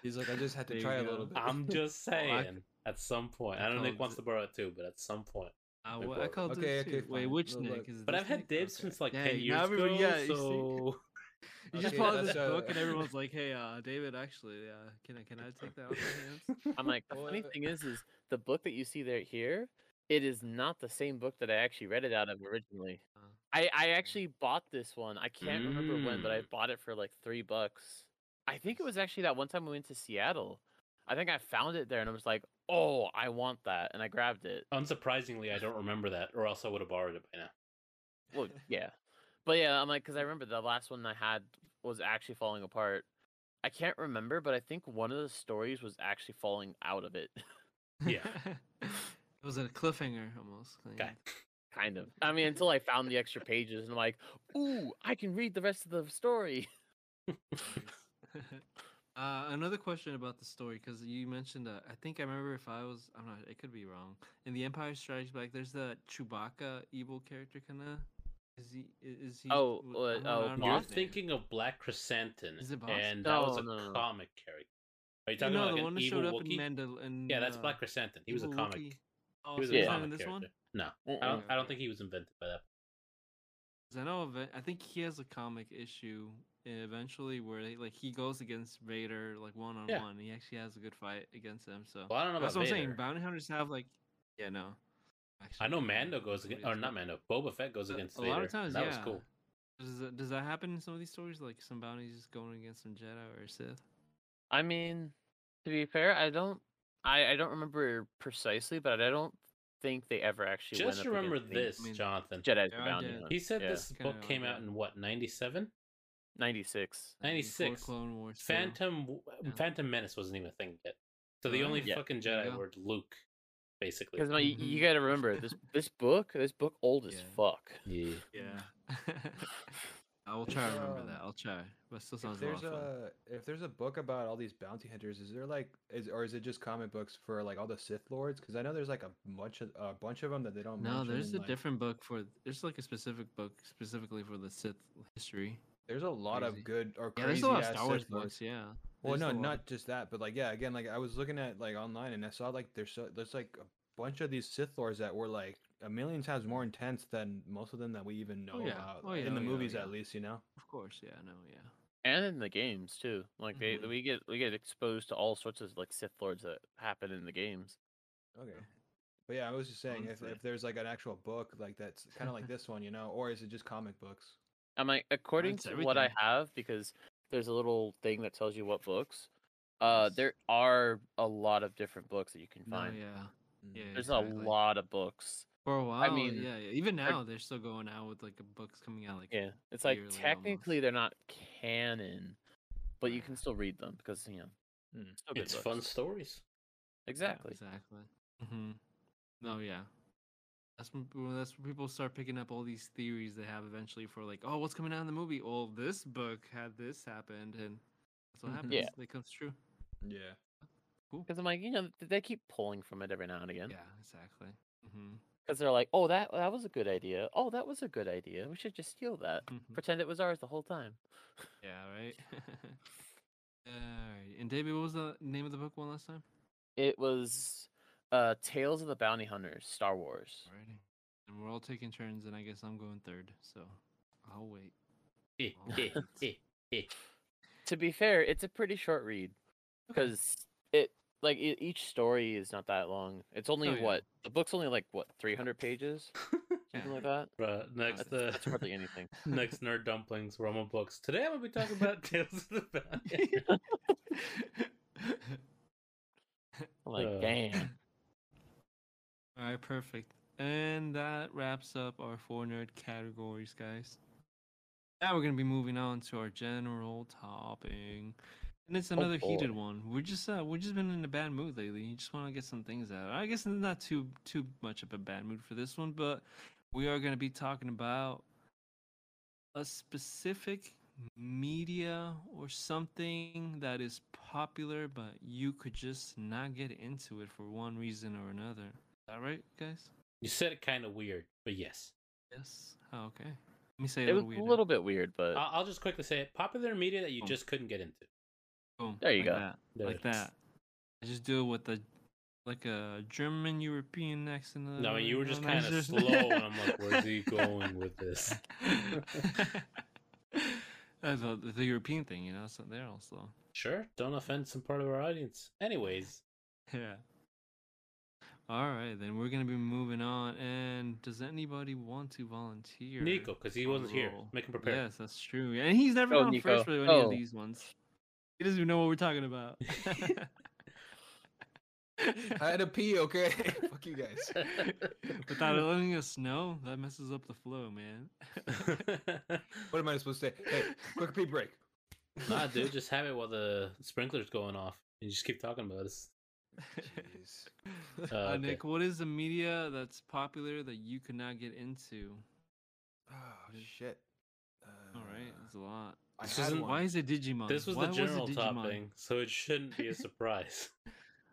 He's like, I just had to There you try a little bit. I'm just Well, I saying. At some point, I I know Nick called wants it- to borrow it too, but at some point. Uh, Like I what? called Okay, it okay. Wait, which Nick is? But I've had Nick? dibs Okay. since like Yeah, ten years ago. everybody- yeah, you see? so You just Okay, bought that's, this book and everyone's like, "Hey, uh, David, actually, uh, can I can I take that off your hands?" I'm like, the funny thing is, is the book that you see there here, it is not the same book that I actually read it out of originally. Uh, I I actually bought this one. I can't remember when, but I Mm. bought it for like three bucks. I think it was actually that one time we went to Seattle. I think I found it there and I was like, oh, I want that, and I grabbed it. unsurprisingly, I don't remember that, or else I would have borrowed it by now. Well, yeah, but yeah, I'm like, because I remember the last one I had was actually falling apart. I can't remember, but I think one of the stories was actually falling out of it. Yeah. it was a cliffhanger almost. kind Okay. of. kind of. I mean, until I found the extra pages, and I'm like, ooh, I can read the rest of the story. uh, another question about the story because you mentioned uh, I think I remember if I was I'm not it could be wrong in the Empire Strikes Back there's the Chewbacca evil character kind of is he is he Oh, w- uh, I don't know- oh, I don't know You're name. thinking of Black Krrsantan, Is it Boss? and that was a No, no, no. comic character. Are you You talking know about the like one an that evil showed up Wookiee? in Mandal and yeah, that's uh, Black Krrsantan. He was a comic. Wookiee. Oh, He was so a he's comic in this character. one. No. I don't. I don't think he was invented by that. I know of it. I think he has a comic issue eventually where he, like he goes against Vader like one on one. He actually has a good fight against him. So Well, I don't know that's about what I'm Vader. saying. Bounty hunters have like, yeah, no. I know Mando goes against, or not Mando. Boba Fett goes a- against a Vader. lot of times, that yeah. was cool. Does that, does that happen in some of these stories? Like some bounties going against some Jedi or Sith? I mean, to be fair, I don't, I, I don't remember precisely, but I don't think they ever actually. went Just up remember against this, I Jonathan. Jedi's Yeah, bounty. He said Yeah. this Kinda book like came out that. in what ninety seven. ninety six. 96. Clone Wars. Phantom Yeah. Phantom Menace wasn't even a thing yet. So the uh-huh. only Yeah. fucking Jedi go. were Luke, basically. Because you, Mhm. you got to remember this this book, this book old as Yeah. fuck. Yeah. Yeah. I will try to remember um, that. I'll try. But it still If sounds a lot there's of fun. a if there's a book about all these bounty hunters, is there like is or is it just comic books for like all the Sith lords? Because I know there's like a bunch of a bunch of them that they don't. No, mention there's in, a like- different book for. There's like a specific book specifically for the Sith history. There's a lot Crazy. of good or Yeah, crazy there's a lot of ass Star Wars Sith lords. books. Yeah. Well, no, not just that, but like yeah, again, like I was looking at like online and I saw like there's so there's like a bunch of these Sith lords that were like a million times more intense than most of them that we even know Oh, yeah. about Oh, yeah, in the oh, yeah, oh, movies yeah. at least, you know. Of course, yeah, no, yeah. and in the games too. Like they, Mhm. we get we get exposed to all sorts of like Sith lords that happen in the games. Okay. But yeah, I was just saying if, if there's like an actual book like that's kind of like this one, you know, or is it just comic books? I'm like, according It's to what I have, because there's a little thing that tells you what books. Uh, there are a lot of different books that you can No, find. yeah. Mm. Yeah. There's exactly. a lot of books. For a while, I mean, yeah, yeah. Even now, they're still going out with like books coming out. Like, Yeah, it's like yearly almost. technically they're not canon, but you can still read them because you know still good It's books. fun stories. yeah, Exactly. exactly. hmm No, yeah. That's when that's when people start picking up all these theories they have eventually for like, oh, what's coming out in the movie? Well, this book had this happened, and that's what Mhm. happens. Yeah. It comes true. Yeah. Cool. Because I'm like, you know, they keep pulling from it every now and again. Yeah, exactly. Because they're like, oh, that that was a good idea. Oh, that was a good idea. We should just steal that. Mhm. Pretend it was ours the whole time. Yeah, right. Alright. And David, what was the name of the book one last time? It was uh Tales of the Bounty Hunters, Star Wars. Alrighty. And we're all taking turns, and I guess I'm going third, so I'll wait. Eh, eh, that's- eh. To be fair, it's a pretty short read because it like e each story is not that long. It's only Oh, yeah. what the book's only like what 300 pages, something like that. Bruh, next, That's, uh, that's hardly anything. next nerd dumplings, Roman books. Today I'm gonna be talking about Tales of the Bounty. Like, Uh, damn. All right, perfect. And that wraps up our four nerd categories, guys. Now we're gonna be moving on to our general topping, and it's another heated one. We're just uh, we're just been in a bad mood lately. You just want to get some things out. I guess it's not too too much of a bad mood for this one, but we are gonna be talking about a specific media or something that is popular, but you could just not get into it for one reason or another. Is that right, guys? You said it kind of weird, but yes. Yes. Oh, okay. Let me say It a was little a little bit weird, but I'll, I'll just quickly say it. Popular media that you Boom. just couldn't get into. Boom. There you like go. That. There like that. I just do it with the like a German European accent. No, you were just kind of just- slow, and I'm like, where's he going with this? That's a, the European thing, you know. So they're all slow. Sure, don't offend some part of our audience. Anyways, Yeah. All right, then we're gonna be moving on. And does anybody want to volunteer? Nico, because he wasn't here. Make him prepare. Yes, that's true. And he's never Oh, gone Nico. first for any Oh. of these ones. He doesn't even know what we're talking about. I had to pee, okay? Fuck you guys. Without letting us know, that messes up the flow, man. What am I supposed to say? Hey, quick pee break. nah, dude, just have it while the sprinkler's going off, and you just keep talking about us. Jeez. Uh, Uh, okay. Nick, what is the media that's popular that you could not get into? Oh shit. Uh, All right, that's a lot. I This isn't- Why is it Digimon? This was Why the general Digimon? topping, so it shouldn't be a surprise.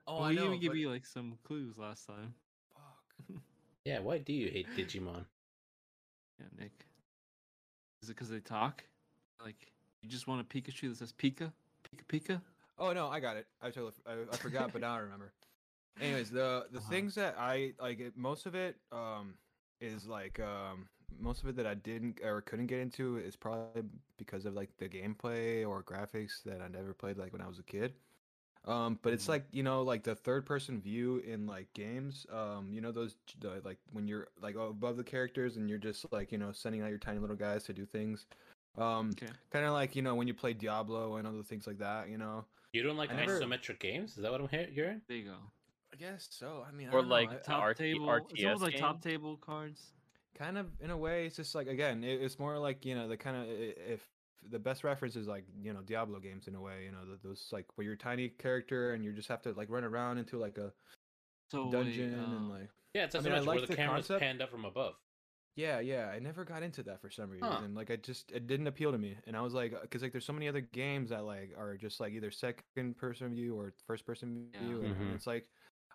Oh, Well, I we know. even give but- you like some clues last time. Fuck. yeah, why do you hate Digimon? Yeah, Nick. Is it because they talk? Like you just want a Pikachu that says Pika, Pika, Pika? Oh no, I got it. I totally I, I forgot, but now I remember. Anyways, the the Uh-huh. things that I like, it, most of it um is like um most of it that I didn't or couldn't get into is probably because of like the gameplay or graphics that I never played like when I was a kid. Um, but it's Mhm. like you know, like the third person view in like games. Um, you know those the, like when you're like above the characters and you're just like you know sending out your tiny little guys to do things. Um, Okay. kind of like you know when you play Diablo and other things like that. You know. You don't like I never- isometric games? Is that what I'm he- hearing? There you go. I guess so. I mean, Or like I, Top RT table. It's RTS almost like top table cards. kind of in a way it's just like again it, it's more like you know the kind of if the best reference is like you know diablo games in a way you know th- those like where you're a tiny character and you just have to like run around into like a So wait, dungeon and um, like Yeah, it's I mean, so I much where like the, the camera's concept. panned up from above. Yeah, yeah. I never got into that for some reason. Huh. Like, I just it didn't appeal to me, and I was like, because like there's so many other games that like are just like either second person view or first person Yeah. view, and, and Mhm. it's like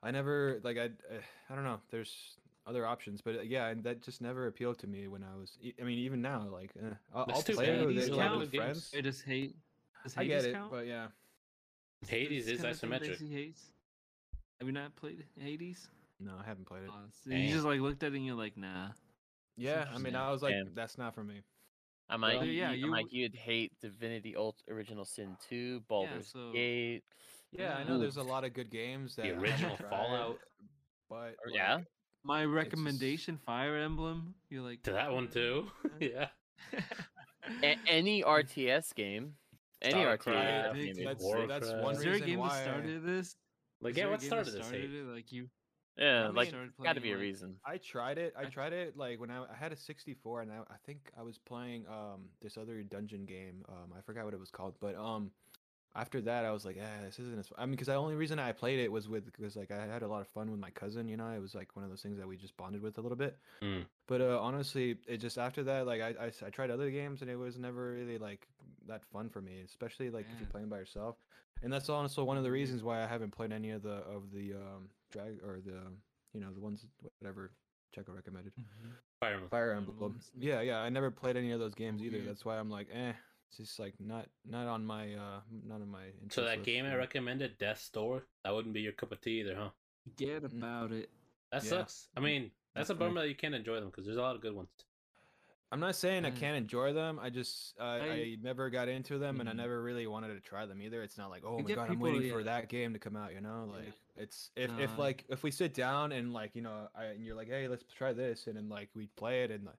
I never like I uh, I don't know. There's other options, but uh, yeah, and that just never appealed to me when I was. I mean, even now, like eh, I'll, That's I'll play it with, Hades it, like, count? with friends. It does hate. Does I Hades get it, count? but yeah. Hades This is kinda isometric. Hates? Have you not played Hades? No, I haven't played it. Uh, so you just like looked at it and you're like, nah. Yeah, I mean. I was like, Damn. that's not for me. I'm like, Well, yeah, you, you I'm like, would- you'd hate Divinity Ult Original Sin 2, Baldur's so- Gate. Yeah, I know there's a lot of good games that I haven't original tried, Fallout. but like, yeah? My just- recommendation, Fire Emblem. You're like To that one too. yeah. A- any RTS game. Any RTS StarCraft, game. is- that's Warcraft. that's one Is there a reason game why. that started this? Like yeah, what game started this started hate? it? Like you. Yeah, I like, started gotta be a like- reason. I tried it. I I- tried it like when I, I had a 64 and I, I think I was playing um this other dungeon game. Um I forgot what it was called, but um after that I was like, eh, this isn't as I mean because the only reason I played it was with because like I had a lot of fun with my cousin, you know. It was like one of those things that we just bonded with a little bit. Mm. But uh honestly, it just after that like I I tried other games and it was never really like that fun for me, especially like if you're playing by yourself. And that's also one of the reasons why I haven't played any of the of the um drag or the you know the ones whatever Checo recommended. Fire Emblem. Fire Emblem. Yeah, yeah. I never played any of those games either. That's why I'm like, eh. It's just like not not on my uh not on my. Interest So that list, game I recommended, Death Door, that wouldn't be your cup of tea either, huh? Forget about it. That Yeah. sucks. I mean, that's a Definitely. bummer that you can't enjoy them because there's a lot of good ones. I'm not saying I Mm. can't enjoy them. I just uh, I, I- never got into them, and I Mhm. never really wanted to try them either. It's not like oh my god, I'm people, waiting for that game to come out. You know, like it's if if like if we sit down and like you know I, and you're like hey let's try this and then like we play it and like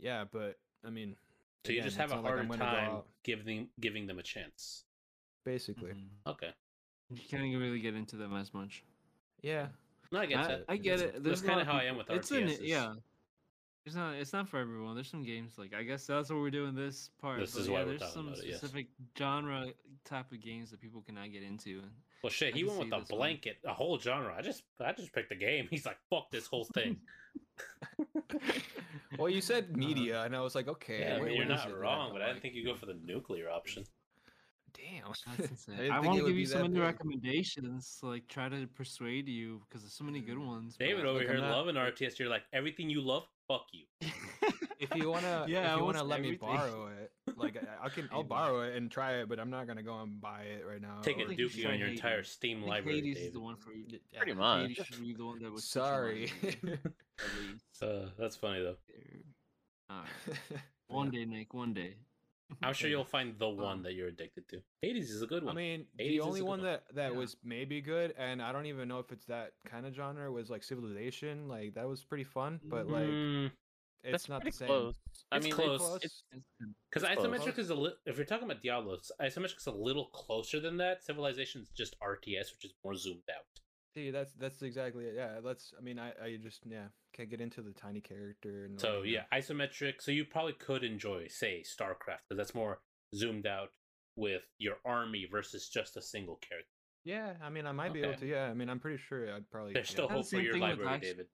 yeah, but I mean So you just have a not like harder time giving giving them a chance. basically. Mhm. Okay. You can't really get into them as much. Yeah, No, I get I, that. I get That's- it. that's There's a kinda how I am people- with it's an- yeah. It's not. It's not for everyone. There's some games like I guess that's what we're doing this part. This but is yeah, why we're there's talking some about it, yes. specific genre type of games that people cannot get into. Well, shit, I he went with see a this one. blanket, a whole genre. I just, I just picked a game. He's like, fuck this whole thing. well you said Uh, media, and I was like okay, yeah, I wait, mean, you're not wrong, don't but I didn't think you go for the nuclear option. Damn, that's insane. I, think want to give be you so that many big. recommendations, like try to persuade you because there's so many good ones. but- David over Look, I'm here not- loving RTS. You're like, everything you love, fuck you. if you wanna, Yeah, if you want wanna let me borrow it, like I, I can, I'll borrow it and try it, but I'm not gonna go and buy it right now. Take I a think you dookie on try your entire Hades. Steam library, Hades is the one for you. Yeah. Pretty much. Hades should be the one that would. switch your Sorry. mind, at least. Uh, that's funny though. Alright. One day, Nick. One day. I'm sure you'll find the one Um, that you're addicted to. Hades is a good one. I mean, Hades the is only one one. that that Yeah. was maybe good, and I don't even know if it's that kind of genre, was like Civilization. Like that was pretty fun, but like Mm, it's That's not the pretty same. close. I It's mean, close. It's, it's, Because It's close. isometric is a little. If you're talking about Diablo, isometric is a little closer than that. Civilization is just RTS, which is more zoomed out. See, that's that's exactly it. Yeah, that's. I mean, I I just yeah can't get into the tiny character and. So all that. yeah, isometric. So you probably could enjoy, say, StarCraft, because that's more zoomed out with your army versus just a single character. Yeah, I mean, I might be able to. Yeah, I mean, I'm pretty sure I'd probably. There's yeah. still hope for your library, David.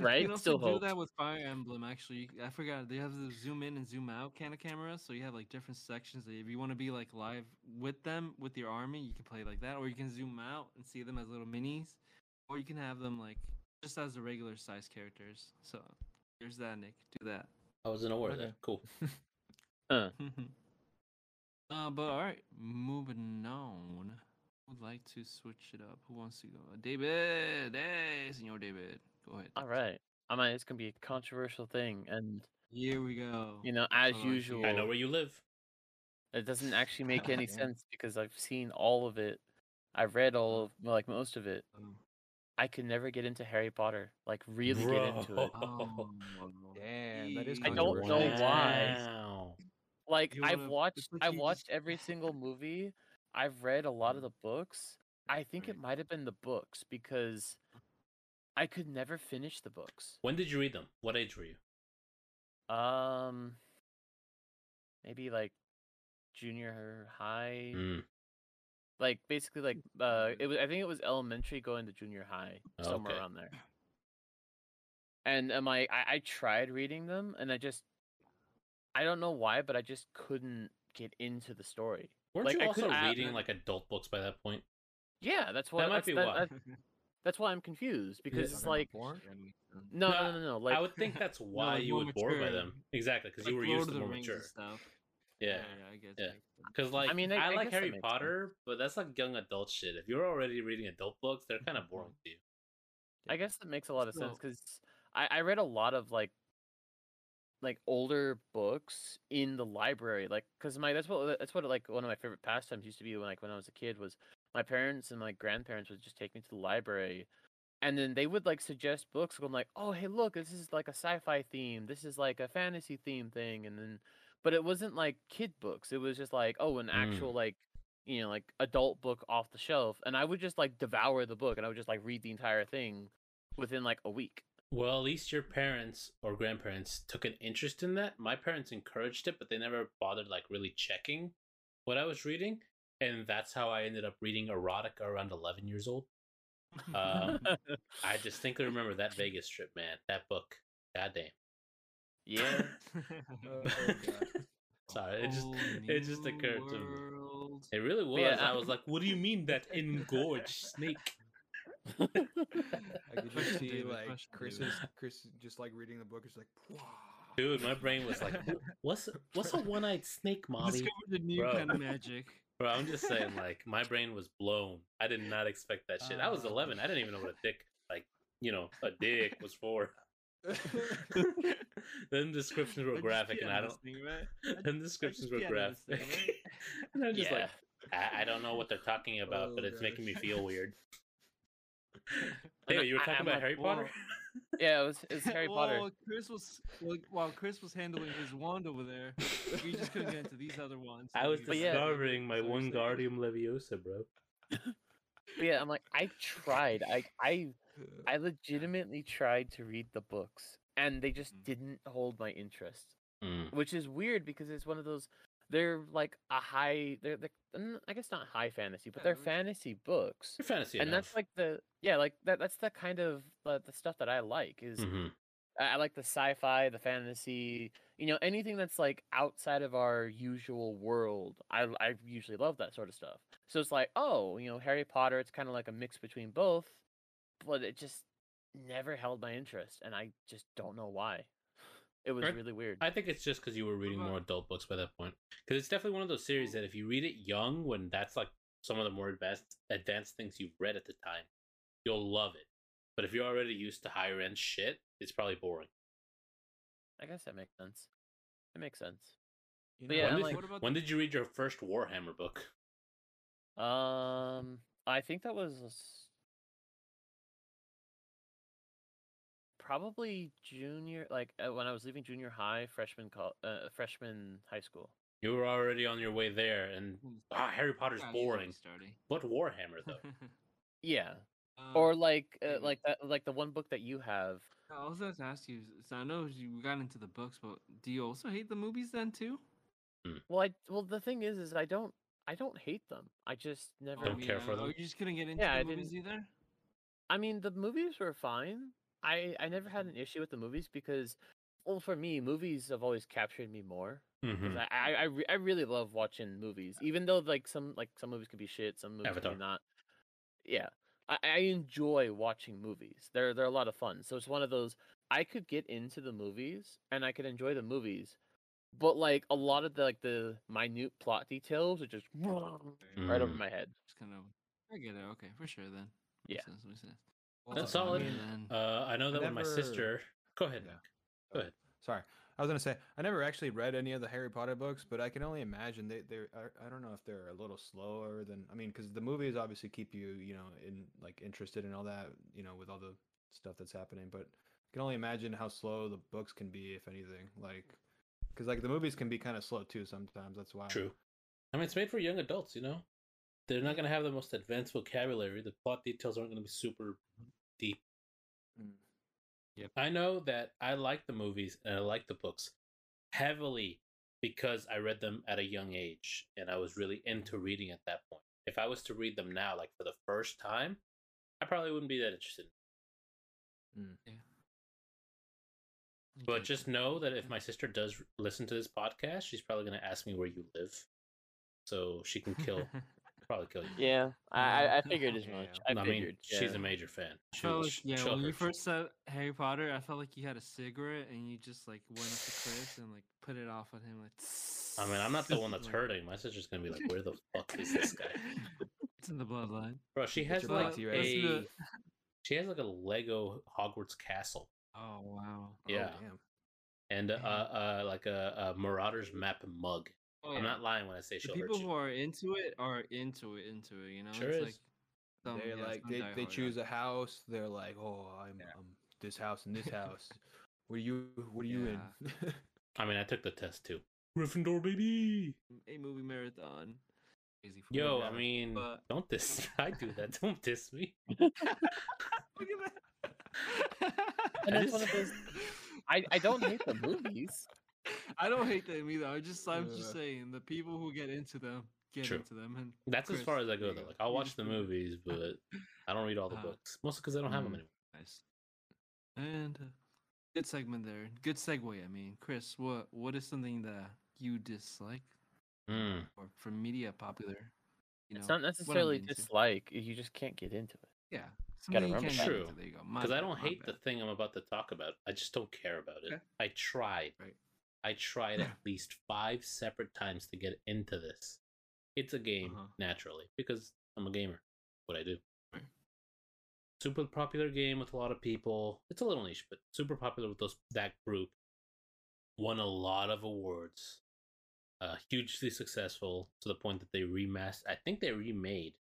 Right? You can Still also do hope. that with Fire Emblem. Actually, I forgot they have the zoom in and zoom out kind of camera, so you have like different sections. That if you want to be like live with them with your army, you can play like that, or you can zoom out and see them as little minis, or you can have them like just as the regular size characters. So there's that, Nick. Do that. I wasn't aware of Okay. that. Cool. Uh, uh, but all right, moving on. Would like to switch it up. Who wants to go? David, hey, Senor David, go all right. I mean, it's gonna be a controversial thing, and Here we go. you know, as Oh, usual, I know where you live. it doesn't actually make any Yeah. sense because I've seen all of it. I've read all of like most of it. Um, I could never get into Harry Potter. Like really get into it. oh, Damn, that is I don't know why. Wow. Like I've watched I've watched every single movie. I've read a lot of the books. I think it might have been the books because I could never finish the books. When did you read them? What age were you? Um maybe like junior high. Mm, Like basically like uh it was I think it was elementary going to junior high, somewhere Okay. around there. and I'm like, I, I tried reading them, and I just, I don't know why, but I just couldn't get into the story. Weren't Like, you I also reading like adult books by that point? Yeah, that's why. That might be that- why. that- that's why I'm confused because it's like, no, No, no, no, no. Like, I would think that's why like you more would bore by them. Exactly, because Like you were Lord used to the more Rings mature. stuff. Yeah, I guess. yeah. makes sense. because like I, mean, I- I like guess Harry makes sense. Potter, but that's like young adult shit. If you're already reading adult books, they're kind of boring to you. I guess that makes a lot of sense because I, I read a lot of like like older books in the library like because my that's what that's what like one of my favorite pastimes used to be when like when i was a kid was my parents and my grandparents would just take me to the library and then they would like suggest books i'm like oh hey look this is like a sci-fi theme this is like a fantasy theme thing and then but it wasn't like kid books it was just like oh an Mm. actual like you know like adult book off the shelf and i would just like devour the book and i would just like read the entire thing within like a week Well, at least your parents or grandparents took an interest in that. My parents encouraged it, but they never bothered like really checking what I was reading, and that's how I ended up reading erotica around 11 years old. Um, I distinctly remember that Vegas trip, man. That book, goddamn. yeah Oh, God. Sorry, it just Whole it just new occurred to me. It really was. yeah, I I- was like, "What do you mean that engorged snake?" I could just see David, like Chris David. is Chris just like reading the book. It's like, "Wow." Dude, my brain was like, "What's what's a one-eyed snake, Molly?" Discovered a new Bro. kind of magic. Bro, I'm just saying, like, my brain was blown. I did not expect that shit. I was Uh. 11. I didn't even know what a dick, like, you know, a dick was for. then descriptions were graphic, and I don't. right? Then descriptions were graphic, right? and I'm just yeah like, I, I don't know what they're talking about, but Oh, it's making me feel weird. Hey, you were talking I'm about like, Harry. Potter? Yeah it was it's harry potter Well, Chris was well, while Chris was handling his wand over there. We just couldn't get into these other ones. I was we But just- yeah. discovering my so we said- Leviosa, bro. but yeah i'm like i tried i i i legitimately tried to read the books and they just Mhm. didn't hold my interest Mm. which is weird because it's one of those they're like a high they're, they're i guess not high fantasy but they're fantasy books Your fantasy and that's like the yeah like that that's the kind of uh, the stuff that i like is Mhm. I I like the sci-fi, the fantasy, you know, anything that's like outside of our usual world. I I usually love that sort of stuff. So it's like, oh, you know, Harry Potter. It's kind of like a mix between both, but it just never held my interest, and I just don't know why. It was Right. really weird. I think it's just because you were reading more adult books by that point. Because it's definitely one of those series that if you read it young, when that's like some of the more advanced advanced things you've read at the time, you'll love it. But if you're already used to higher end shit, it's probably boring. I guess that makes sense. It makes sense. You know, yeah, when did, like- What about when the- did you read your first Warhammer book? Um, I think that was probably junior, like uh, when I was leaving junior high, freshman, col- uh, freshman high school. You were already on your way there, and ah, Harry Potter's Yeah, boring. But Warhammer though? Yeah, Um, or like uh, like that like the one book that you have. I was going to ask you. So I know you got into the books, but do you also hate the movies then too? Well, I well the thing is, is I don't I don't hate them. I just never. Don't care for Oh, them? you just couldn't get into Yeah, I the movies didn't- either. I mean, the movies were fine. I I never had an issue with the movies because, well, for me, movies have always captured me more. 'cause Mhm. I I I, re- I really love watching movies, even though like some like some movies can be shit, some movies can be not. Yeah, I, I enjoy watching movies. They're they're a lot of fun. So it's one of those I could get into the movies and I could enjoy the movies, but like a lot of the like the minute plot details are just right over Mm. my head. Just kind of. I get it. Okay, for sure then. Yeah. Makes sense, makes sense. That's Well, I solid. mean, then- Uh, I know that when my sister. Go ahead. Yeah. Go ahead. Sorry, I was gonna say I never actually read any of the Harry Potter books, but I can only imagine they they're I, I don't know if they're a little slower than I mean because the movies obviously keep you you know in like interested in all that you know with all the stuff that's happening, but I can only imagine how slow the books can be if anything like because like the movies can be kind of slow too sometimes. That's why. True. I mean, it's made for young adults, you know? They're not going to have the most advanced vocabulary. The plot details aren't going to be super deep. Mm. I know that I like the movies and I like the books heavily because I read them at a young age and I was really into reading at that point. If I was to read them now, like for the first time, I probably wouldn't be that interested. But just know that if my sister does listen to this podcast, she's probably gonna ask me where you live, so she can kill, probably kill you. Yeah, I I- I figured as much. yeah. I, I mean, figured. she's a major fan. She'll, felt like, sh- yeah, when you hurt first said Harry Potter, I felt like you had a cigarette and you just like went up to Chris and like put it off at him like. I mean, I'm not the one that's hurting. My sister's gonna be like, "Where the fuck is this guy?" It's in the bloodline. Bro, she has like box, a, Let's do it. she has like a Lego Hogwarts castle Oh wow. Oh, Yeah. damn. and uh, uh like a, a Marauders map mug. Oh, I'm not lying when I say she'll the people hurt who are into it are into it, into it. You know, Sure it's is. like some- they yeah, like they, they choose guys. a house. They're like, oh, I'm, Yeah. um this house and this house. what are you? What are you in? I mean, I took the test too. Gryffindor, baby. a movie marathon. Yo, me, I mean, but- don't diss. I do that. Don't diss me. Look at that. And I that's one of those. I I don't hate the movies. I don't hate them either. I just I'm just Uh. saying the people who get into them get True. into them, and That's as far as I go you though. Like I'll watch the movies, but I don't read all the Uh-huh. books. Mostly because I don't have them Mm. anymore. nice. And uh, good segment there. Good segue. I mean, Chris, what what is something that you dislike Mm. or from media popular? You It's not what I'm necessarily into. dislike. You just can't get into it. Yeah, Gotta something you remember can't that. get True. into. There you go. My Because I don't my hate the thing I'm about to talk about. I just don't care about it. Okay. I tried. Right. I tried at least five separate times to get into this. It's a game, Uh-huh. naturally, because I'm a gamer. What I do. Right. Super popular game with a lot of people. It's a little niche, but super popular with those that group. Won a lot of awards. Uh, hugely successful to the point that they remastered. I think they remade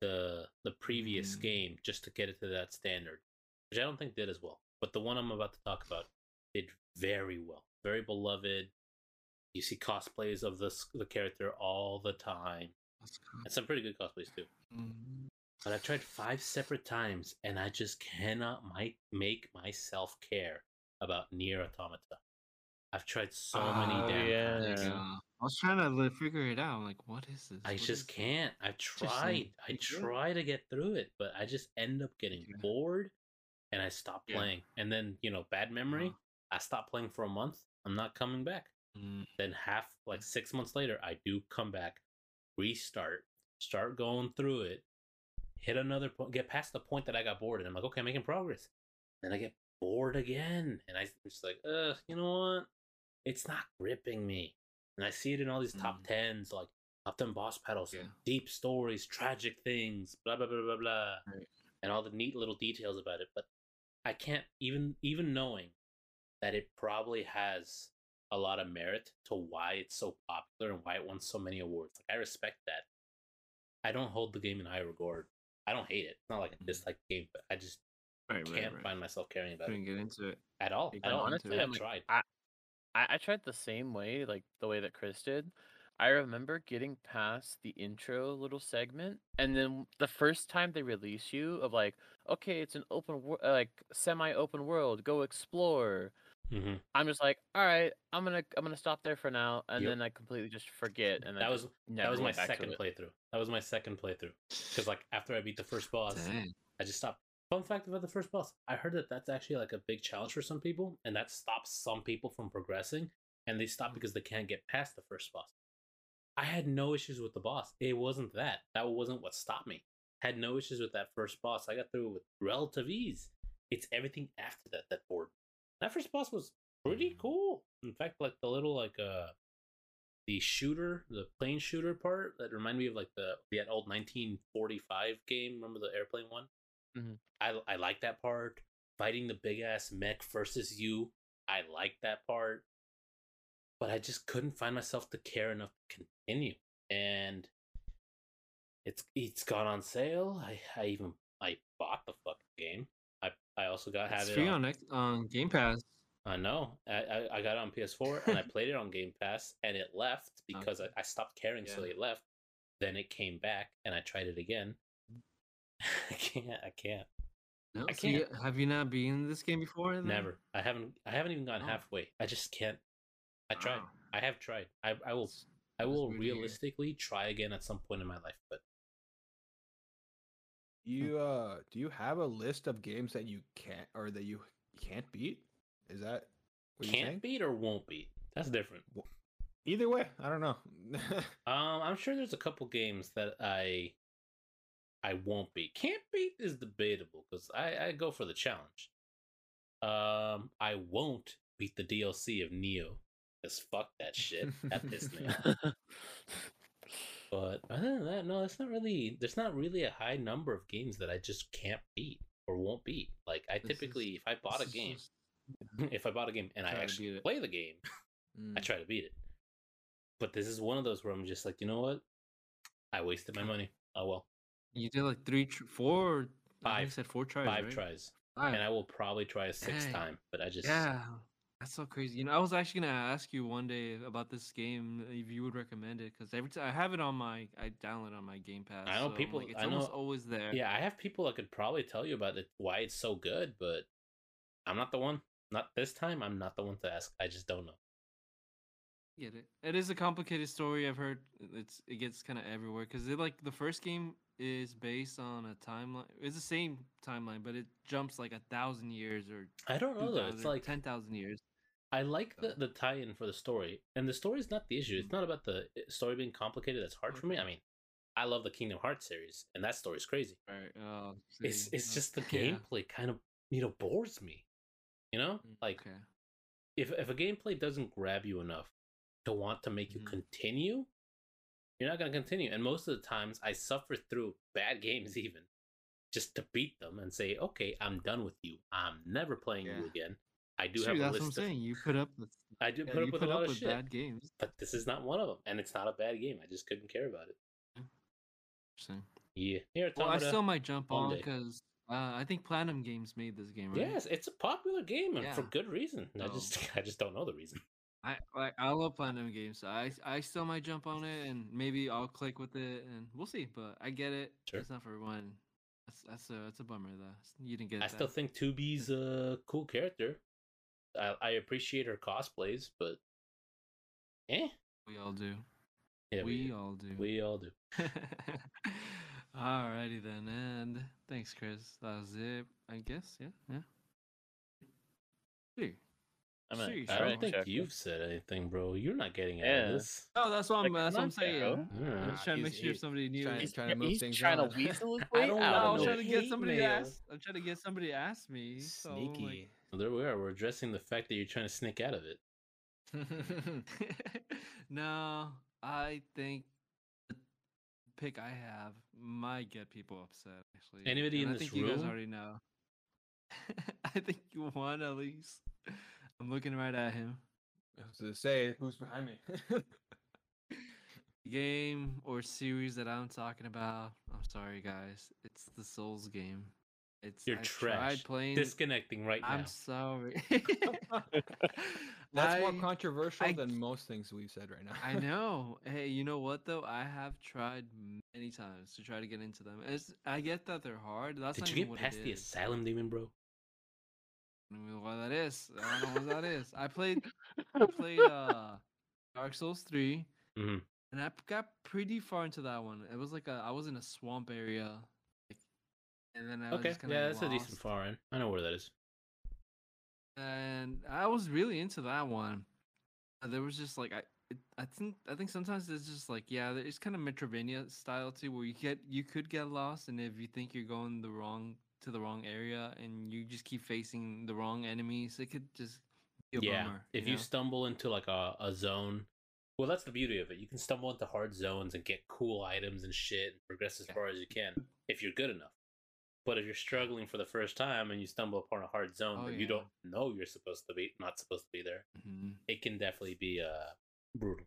the the previous Mm. game just to get it to that standard, which I don't think did as well. But the one I'm about to talk about did very well, very beloved. You see cosplays of this the character all the time, and some pretty good cosplays too. Mhm. But I've tried five separate times, and I just cannot my, make myself care about Nier Automata. I've tried so many Oh, damn yeah. times. Yeah. I was trying to figure it out. I'm like, what is this? I What just can't. I've tried. I try to get through it, but I just end up getting Yeah. bored and I stop Yeah. playing. And then, you know, bad memory, Uh-huh. I stop playing for a month. I'm not coming back. Mm, Then half like 6 months later, I do come back, restart, start going through it, hit another point, get past the point that I got bored and I'm like, "Okay, I'm making progress." Then I get bored again and I'm just like, "Uh, you know what? It's not gripping me." And I see it in all these top Mm. 10s like top 10 boss battles, Yeah. deep stories, tragic things, blah blah blah blah blah, Right. and all the neat little details about it. But I can't even even knowing that it probably has a lot of merit to why it's so popular and why it won so many awards. Like I respect that. I don't hold the game in high regard. I don't hate it. It's not like I Mhm. dislike the game, but I just right, right, can't right. find myself caring about Couldn't it get into it. at all. You got all. honestly, I've like, tried. I, I I tried the same way, like the way that Chris did. I remember getting past the intro little segment, and then the first time they release you of like, okay, it's an open, wor- like semi-open world, go explore. Hmm I'm just like, all right, I'm gonna I'm gonna stop there for now, and Yep. then I completely just forget, and That was that was my went back to second playthrough. That was my second playthrough because like after I beat the first boss, Dang. I just stopped. Fun fact about the first boss: I heard that that's actually like a big challenge for some people, and that stops some people from progressing, and they stop because they can't get past the first boss. I had no issues with the boss. It wasn't that. That wasn't what stopped me. Had no issues with that first boss. I got through it with relative ease. It's everything after that that bored. me. That first boss was pretty cool. In fact, like the little like uh the shooter, the plane shooter part that reminded me of like the that old 1945 game. Remember the airplane one? Mhm. I I like that part. Fighting the big ass mech versus you. I like that part. But I just couldn't find myself to care enough to continue. And it's it's gone on sale. I, I even I bought the fucking game. I also got have It's it free on, on Game Pass. I know. I, I, I got it on PS4 and I played it on Game Pass and it left because Okay. I, I stopped caring so Yeah. it left. Then it came back and I tried it again. I can't. I can't. No, I so you- can't. have you not been in this game before? then? Never. I haven't. I haven't even gone Oh. halfway. I just can't. I tried. Wow. I have tried. I I will. I will weird to hear. realistically try again at some point in my life. But You uh, do you have a list of games that you can't or that you can't beat? Is that What you can't beat or won't beat. That's different. Either way, I don't know. Um, I'm sure there's a couple games that I I won't beat. Can't beat is debatable because I, I go for the challenge. Um, I won't beat the DLC of Nioh because fuck that shit. That pissed me off. But other than that, no, it's not really. There's not really a high number of games that I just can't beat or won't beat. Like I This is- typically, if I bought a game, just- if I bought a game and I actually play the game, Mm. I try to beat it. But this is one of those where I'm just like, you know what? I wasted my money. Oh well, You did like three, tr- four, or- I Five. said four tries. five right? tries, Five. and I will probably try a sixth Dang. time. But I just Yeah, that's so crazy. You know, I was actually gonna ask you one day about this game if you would recommend it because every time I have it on my, I download it on my Game Pass. I know so, people- Like, it's I almost know- always there. yeah, I have people that could probably tell you about it, why it's so good, but I'm not the one. Not this time. I'm not the one to ask. I just don't know. get it. It is a complicated story. I've heard it's it gets kind of everywhere because it like the first game is based on a timeline. It's the same timeline, but it jumps like a thousand years or I don't know though. It's like ten thousand years. I like the, the tie-in for the story, and the story is not the issue. It's not about the uh, story being complicated. That's hard for me. I mean, I love the Kingdom Hearts series, and that story is crazy. Right. Oh, It's it's just the yeah. gameplay kind of you know bores me. You know, Mm, like okay. if if a gameplay doesn't grab you enough to want to make you Mhm. continue, you're not gonna continue. And most of the times, I suffer through bad games even just to beat them and say, okay, I'm done with you. I'm never playing Yeah. you again. I do True, have a that's what I'm of saying. You put up with I do yeah, put up with put a lot of shit, bad games. but this is not one of them, and it's not a bad game. I just couldn't care about it. Interesting. Yeah, here, Well, I still might jump on because uh, I think Platinum Games made this game, right? Yes, it's a popular game, and for good reason. I just, I just don't know the reason. I like I love Platinum Games, so I I still might jump on it and maybe I'll click with it and we'll see. But I get it. Sure. It's not for everyone. That's that's a that's a bummer though. You didn't get I that. still think 2B's a cool character. I, I appreciate her cosplays, but eh, we all do. yeah, we, all do. we all do. Alrighty then, and thanks, Chris. That was it. I guess. Yeah. Yeah. Sure. I'm gonna- Sheesh, I don't right, think check. you've said anything, bro. You're not getting out Yeah. of this. Oh, that's what I'm. Like, That's what I'm saying. bro. I'm just trying to make He's- sure he- somebody knew. trying- it. trying to move he's things trying around. to weasel his I way don't No, out. I wanna was know trying to get hate somebody to mail. ask. I'm trying to get somebody to ask me. So, like, Sneaky. Well, there we are. We're addressing the fact that you're trying to sneak out of it. no, I think the pick I have might get people upset. Actually, Anybody and in I this think you guys room? already know. I think you won at least. I'm looking right at him. I was gonna say who's behind me. Game or series that I'm talking about. I'm sorry, guys. It's the Souls game. It's You're I trash. Tried playing. Disconnecting right now. I'm sorry. That's more controversial I- than most things we've said right now. I know. Hey, you know what though? I have tried many times to try to get into them. It's, I get that they're hard. That's Did not you get what past the asylum demon, bro? I don't know what that is. I don't know what that is. I played. I played uh, Dark Souls 3 Mhm. and I got pretty far into that one. It was like a. I was in a swamp area, like, and then I Okay, yeah, that's a decent lost. far end. I know where that is. and I was really into that one. Uh, There was just like I, it, I think I think sometimes it's just like yeah, it's kind of Metrovania style too, where you get you could get lost, and if you think you're going the wrong to the wrong area, and you just keep facing the wrong enemies, it could just be a yeah, bummer. if you know? stumble into like a, a zone, well, that's the beauty of it. You can stumble into hard zones and get cool items and shit and progress as far as you can if you're good enough. But if you're struggling for the first time and you stumble upon a hard zone Oh, that you don't know you're supposed to be not supposed to be there, Mhm. it can definitely be uh brutal.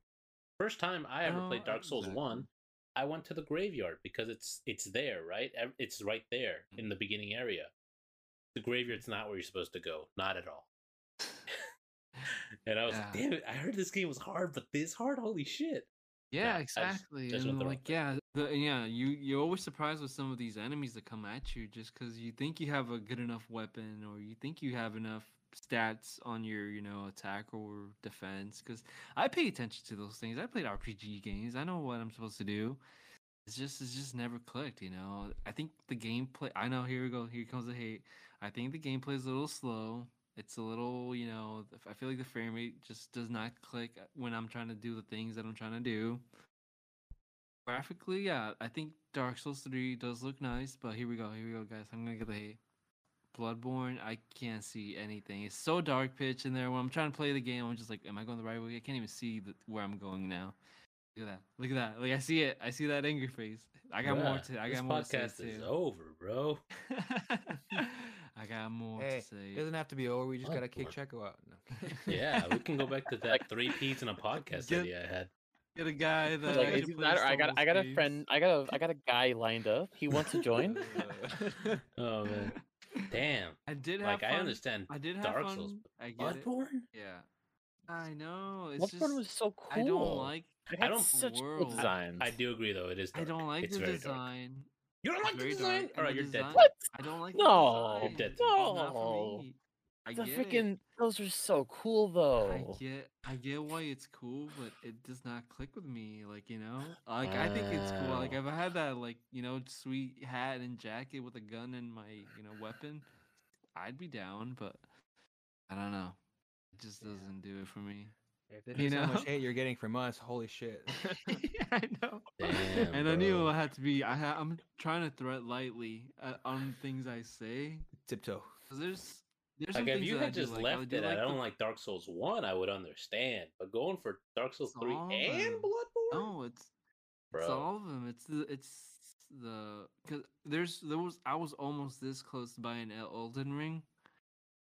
First time I ever No, played Dark Souls exactly. One, I went to the graveyard because it's it's there, right? It's right there in the beginning area. The graveyard's not where you're supposed to go, not at all. and I was like, damn it! I heard this game was hard, but this hard, holy shit! Yeah, just- exactly. just and like, yeah, the, yeah, you you're always surprised with some of these enemies that come at you just because you think you have a good enough weapon or you think you have enough stats on your you know attack or defense. Because I pay attention to those things. I played RPG games. I know what I'm supposed to do. It's just it's just never clicked. You know. I think the gameplay. I know. Here we go. Here comes the hate. I think the gameplay is a little slow. It's a little, you know, I feel like the frame rate just does not click when I'm trying to do the things that I'm trying to do. Graphically, yeah, I think Dark Souls 3 does look nice, but here we go, here we go, guys. I'm gonna get the hate. Bloodborne, I can't see anything. It's so dark pitch in there. When I'm trying to play the game, I'm just like, am I going the right way? I can't even see the, where I'm going now. Look at that. Look at that. Like I see it. I see that angry face. I got more to. I this got more to say podcast is too. over, bro. I got more Hey, to say. it doesn't have to be over. We just gotta kick Bloodborne. Checo out. No. Yeah, we can go back to that three P's in a podcast Get- idea I had. Get a guy that like, actually is he plays not, I got I got a friend I got a I got a guy lined up. He wants to join. Oh man, damn. I did have Like fun. I understand I did have Dark fun. Souls. I get it. Bloodborne. Yeah. I know. It's Bloodborne just was so cool. I don't like. I don't- such cool designs. I do agree though. It is. I don't like it's the design. dark. Design. You don't It's like the very design? dark, All right, the you're dead. What? I don't like. No, the design. dead. It's not No. I the get it. freaking those are so cool though. I get I get why it's cool, but it does not click with me. Like, you know? Like I think it's cool. Like Wow. if I had that like, you know, sweet hat and jacket with a gun and my, you know, weapon, I'd be down, but I don't know. It just doesn't do it for me. If this You is how know? much hate you're getting from us, holy shit. yeah, I know. Damn, and I knew bro. it had to be I ha- I'm trying to thread lightly uh, on things I say. Tiptoe. 'Cause there's there's some Like if things you that I had do just like. I left do it, at, I don't like Dark Souls one. I would understand, but going for Dark Souls three and them. Bloodborne, No, it's bro. It's all of them. It's the it's the because there's there was I was almost this close to buying El- Elden Ring,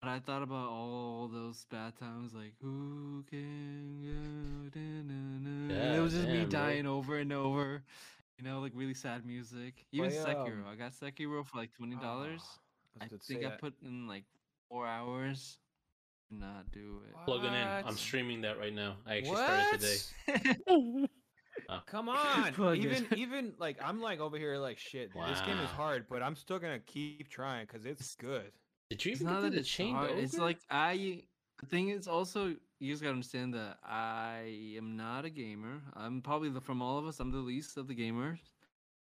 but I thought about all those bad times like who can go da-na-na," and it was just me damn, bro. dying over and over, you know, like really sad music. Even Play, Sekiro, um, I got Sekiro for like twenty dollars. Ah, I was about to think I that. put in like four hours. Did Not do it. Plugging in. I'm streaming that right now. I actually started today. Oh. Come on. Plug it. even even like I'm like over here like shit. This game is hard, but I'm still gonna keep trying because it's good. Did you It's even not get the it's chained hard. It's like I. The thing is also you just gotta understand that I am not a gamer. I'm probably the from all of us. I'm the least of the gamers.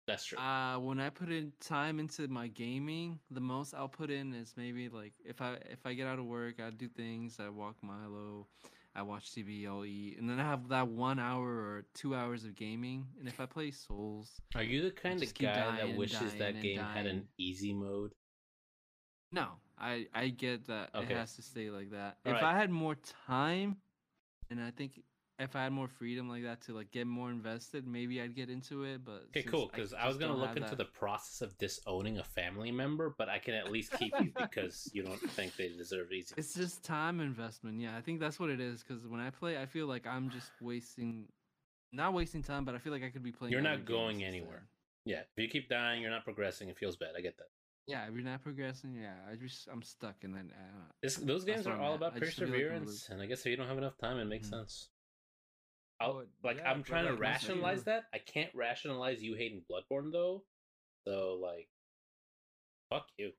that's true. Uh, when I put in time into my gaming, the most I'll put in is maybe like if I if I get out of work, I do things. I walk Milo, I watch TV, I'll eat, and then I have that one hour or two hours of gaming. And if I play Souls, Are you the kind of guy that wishes that game had an easy mode? No, I I get that Okay. it has to stay like that. All if right. I had more time, and I think if I had more freedom like that to like get more invested, maybe I'd get into it. But Okay, cool. Because I, was gonna look into that- the process of disowning a family member, but I can at least keep you because you don't think they deserve easy. It's just time investment. Yeah, I think that's what it is. Because when I play, I feel like I'm just wasting, not wasting time, but I feel like I could be playing. You're not going anywhere. instead. Yeah, if you keep dying, you're not progressing. It feels bad. I get that. Yeah, if you're not progressing, yeah, I just I'm stuck, and then. This, those games are all about I just feel like I'm perseverance, and I guess if you don't have enough time, it makes Mhm. sense. I'll, Well, like yeah, I'm trying to rationalize that. I can't rationalize you hating Bloodborne though. So like, fuck you.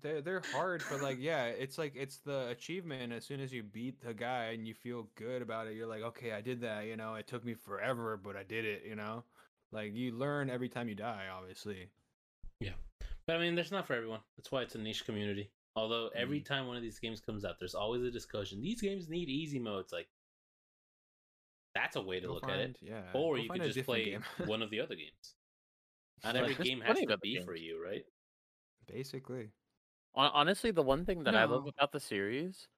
They're they're hard, but like yeah, it's like it's the achievement. As soon as you beat the guy and you feel good about it, you're like, okay, I did that. You know, it took me forever, but I did it. You know, like you learn every time you die. Obviously, But I mean, there's not for everyone. That's why it's a niche community. Although every Mm-hmm. time one of these games comes out, there's always a discussion. These games need easy modes. Like, that's a way to Go look at it. Yeah, Or go you find could just play one of the other games. Not Like, every game has plenty to other be for you, right? Basically, Honestly, the one thing that I love about the series,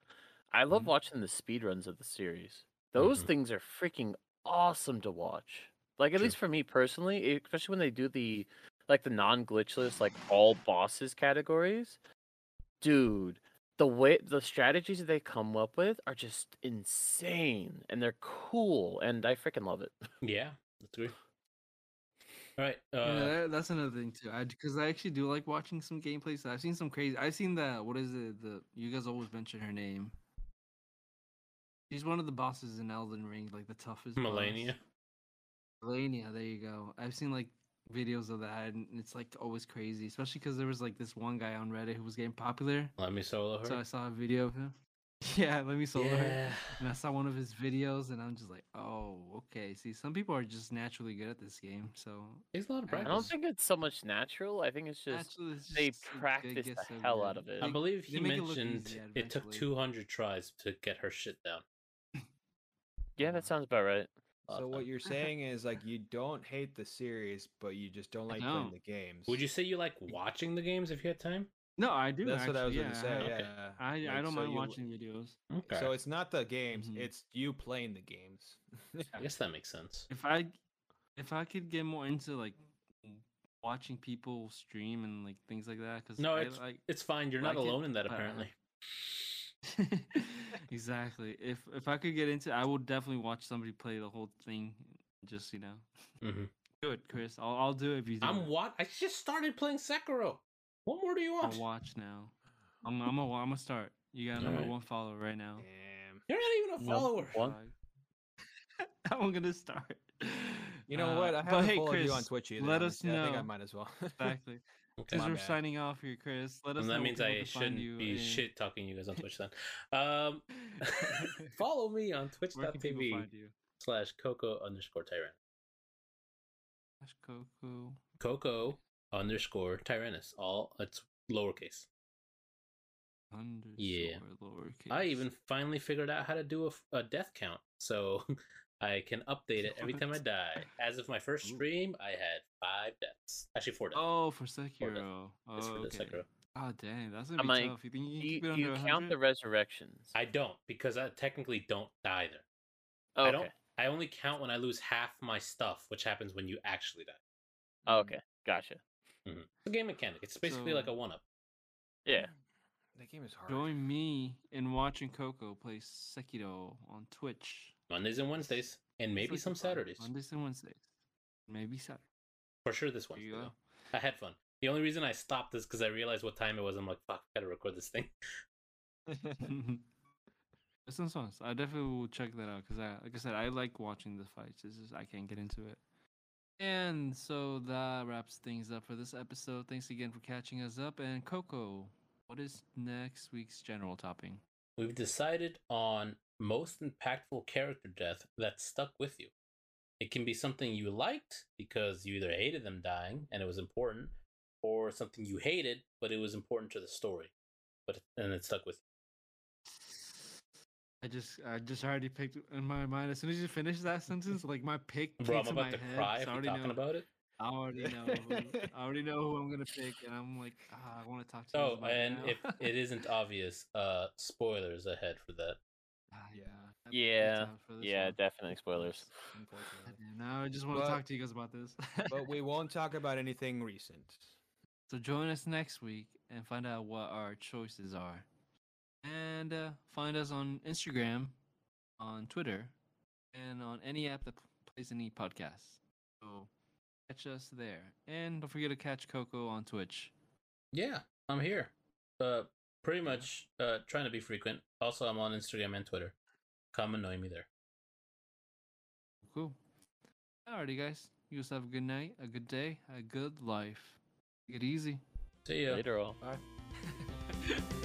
I love Mhm. watching the speedruns of the series. Those Mhm. things are freaking awesome to watch. Like at True. least for me personally, especially when they do the like the non-glitchless like all bosses categories. Dude, the way the strategies that they come up with are just insane and they're cool and I freaking love it. Yeah, that's great. All right. Uh, yeah, that, that's another thing too. I because I actually do like watching some gameplays. I've seen some crazy. I've seen that. What is it? The you guys always mention her name. She's one of the bosses in Elden Ring, like the toughest. boss. Malenia. Malenia, there you go. I've seen like videos of that, and it's like always crazy, especially because there was like this one guy on Reddit who was getting popular. Let me solo her. So I saw a video of him. Yeah, let me solo her. Yeah. And I saw one of his videos, and I'm just like, oh, okay. See, some people are just naturally good at this game, so Takes a lot of I I don't think it's so much natural. I think it's just naturally, it's they just- practice the so hell good. out of it. I believe he make it mentioned it took 200 tries to get her shit down. yeah, that sounds about right. Lot So what you're saying is like you don't hate the series, but you just don't like playing the games. Would you say you like watching the games if you had time? No, I do. That's what I was actually, gonna yeah, say. I- Okay. Yeah. I, I don't so mind you- watching videos. Okay. So it's not the games; Mhm. it's you playing the games. I guess that makes sense. If I if I could get more into like watching people stream and like things like that, because No, I it's like it's fine. You're not like it, alone in that but, uh, apparently. exactly. If if I could get into, I would definitely watch somebody play the whole thing. Just you know, hmm do it, Chris. I'll I'll do it if you do. I'm what? I just started playing Sekiro. What more do you want? I'll watch now. I'm I'm a I'm a start. You got number Alright. one follower right now. Damn. You're not even a follower. One? I'm gonna start. You know Uh, what? I but haven't hey, followed you on Chris, Twitch either. let us know. I think I might as well. Exactly. Okay. Since we're bad. signing off here, Chris, let us And know. that means I shouldn't be in- shit talking you guys on Twitch then. Um, follow me on Where can people twitch.tv slash coco underscore tyrant. Slash Coco. Coco underscore tyrannus. All it's lowercase. Underscore Yeah. lowercase. I even finally figured out how to do a, a death count, so I can update it every time I die. As of my first stream, I had five deaths. Actually, four deaths. Oh, for. Sekiro. Oh, It's for the okay. Sekiro. Oh, dang, that's I'm gonna be like, tough. You think you can you, keep it you count the resurrections? I don't because I technically don't die there. Oh, okay. I don't. I only count when I lose half my stuff, which happens when you actually die. Oh, okay. Gotcha. Mm-hmm. It's a game mechanic. It's basically like a one up. Yeah. Hmm. that game is hard. Join me in watching Coco play Sekiro on Twitch. Mondays and Wednesdays, and maybe like some. Saturdays. Mondays and Wednesdays. Maybe Saturday. For sure, this There Wednesday. you though. I had fun. The only reason I stopped is because I realized what time it was. I'm like, fuck, I gotta record this thing. Sounds fun. I definitely will check that out because I, like I said, I like watching the fights. It's just I can't get into it. And so that wraps things up for this episode. Thanks again for catching us up. And Coco, what is next week's general topping? We've decided on most impactful character death that stuck with you. It can be something you liked because you either hated them dying and it was important, or something you hated but it was important to the story, but it, and it stuck with you. I just, I just already picked in my mind. As soon as you finish that sentence, like my pick Bro, I'm about my to head. cry so if I you're already talking know. about it. I already know. Who, I already know who I'm gonna pick, and I'm like, ah, I want to talk to. Oh, it and now." if it isn't obvious, uh, spoilers ahead for that. Ah, Yeah. I have no Yeah. time for this Yeah, one. definitely spoilers. Unfortunately. Now I just want to talk to you guys about this. but we won't talk about anything recent. So join us next week and find out what our choices are. And uh, find us on Instagram, on Twitter, and on any app that plays any podcasts. So catch us there. And don't forget to catch Coco on Twitch. Yeah, I'm here. Uh, pretty much uh, trying to be frequent. Also, I'm on Instagram and Twitter. Come annoy me there. Cool. Alrighty, guys. You guys have a good night, a good day, a good life. Take it easy. See ya. Later all. Bye.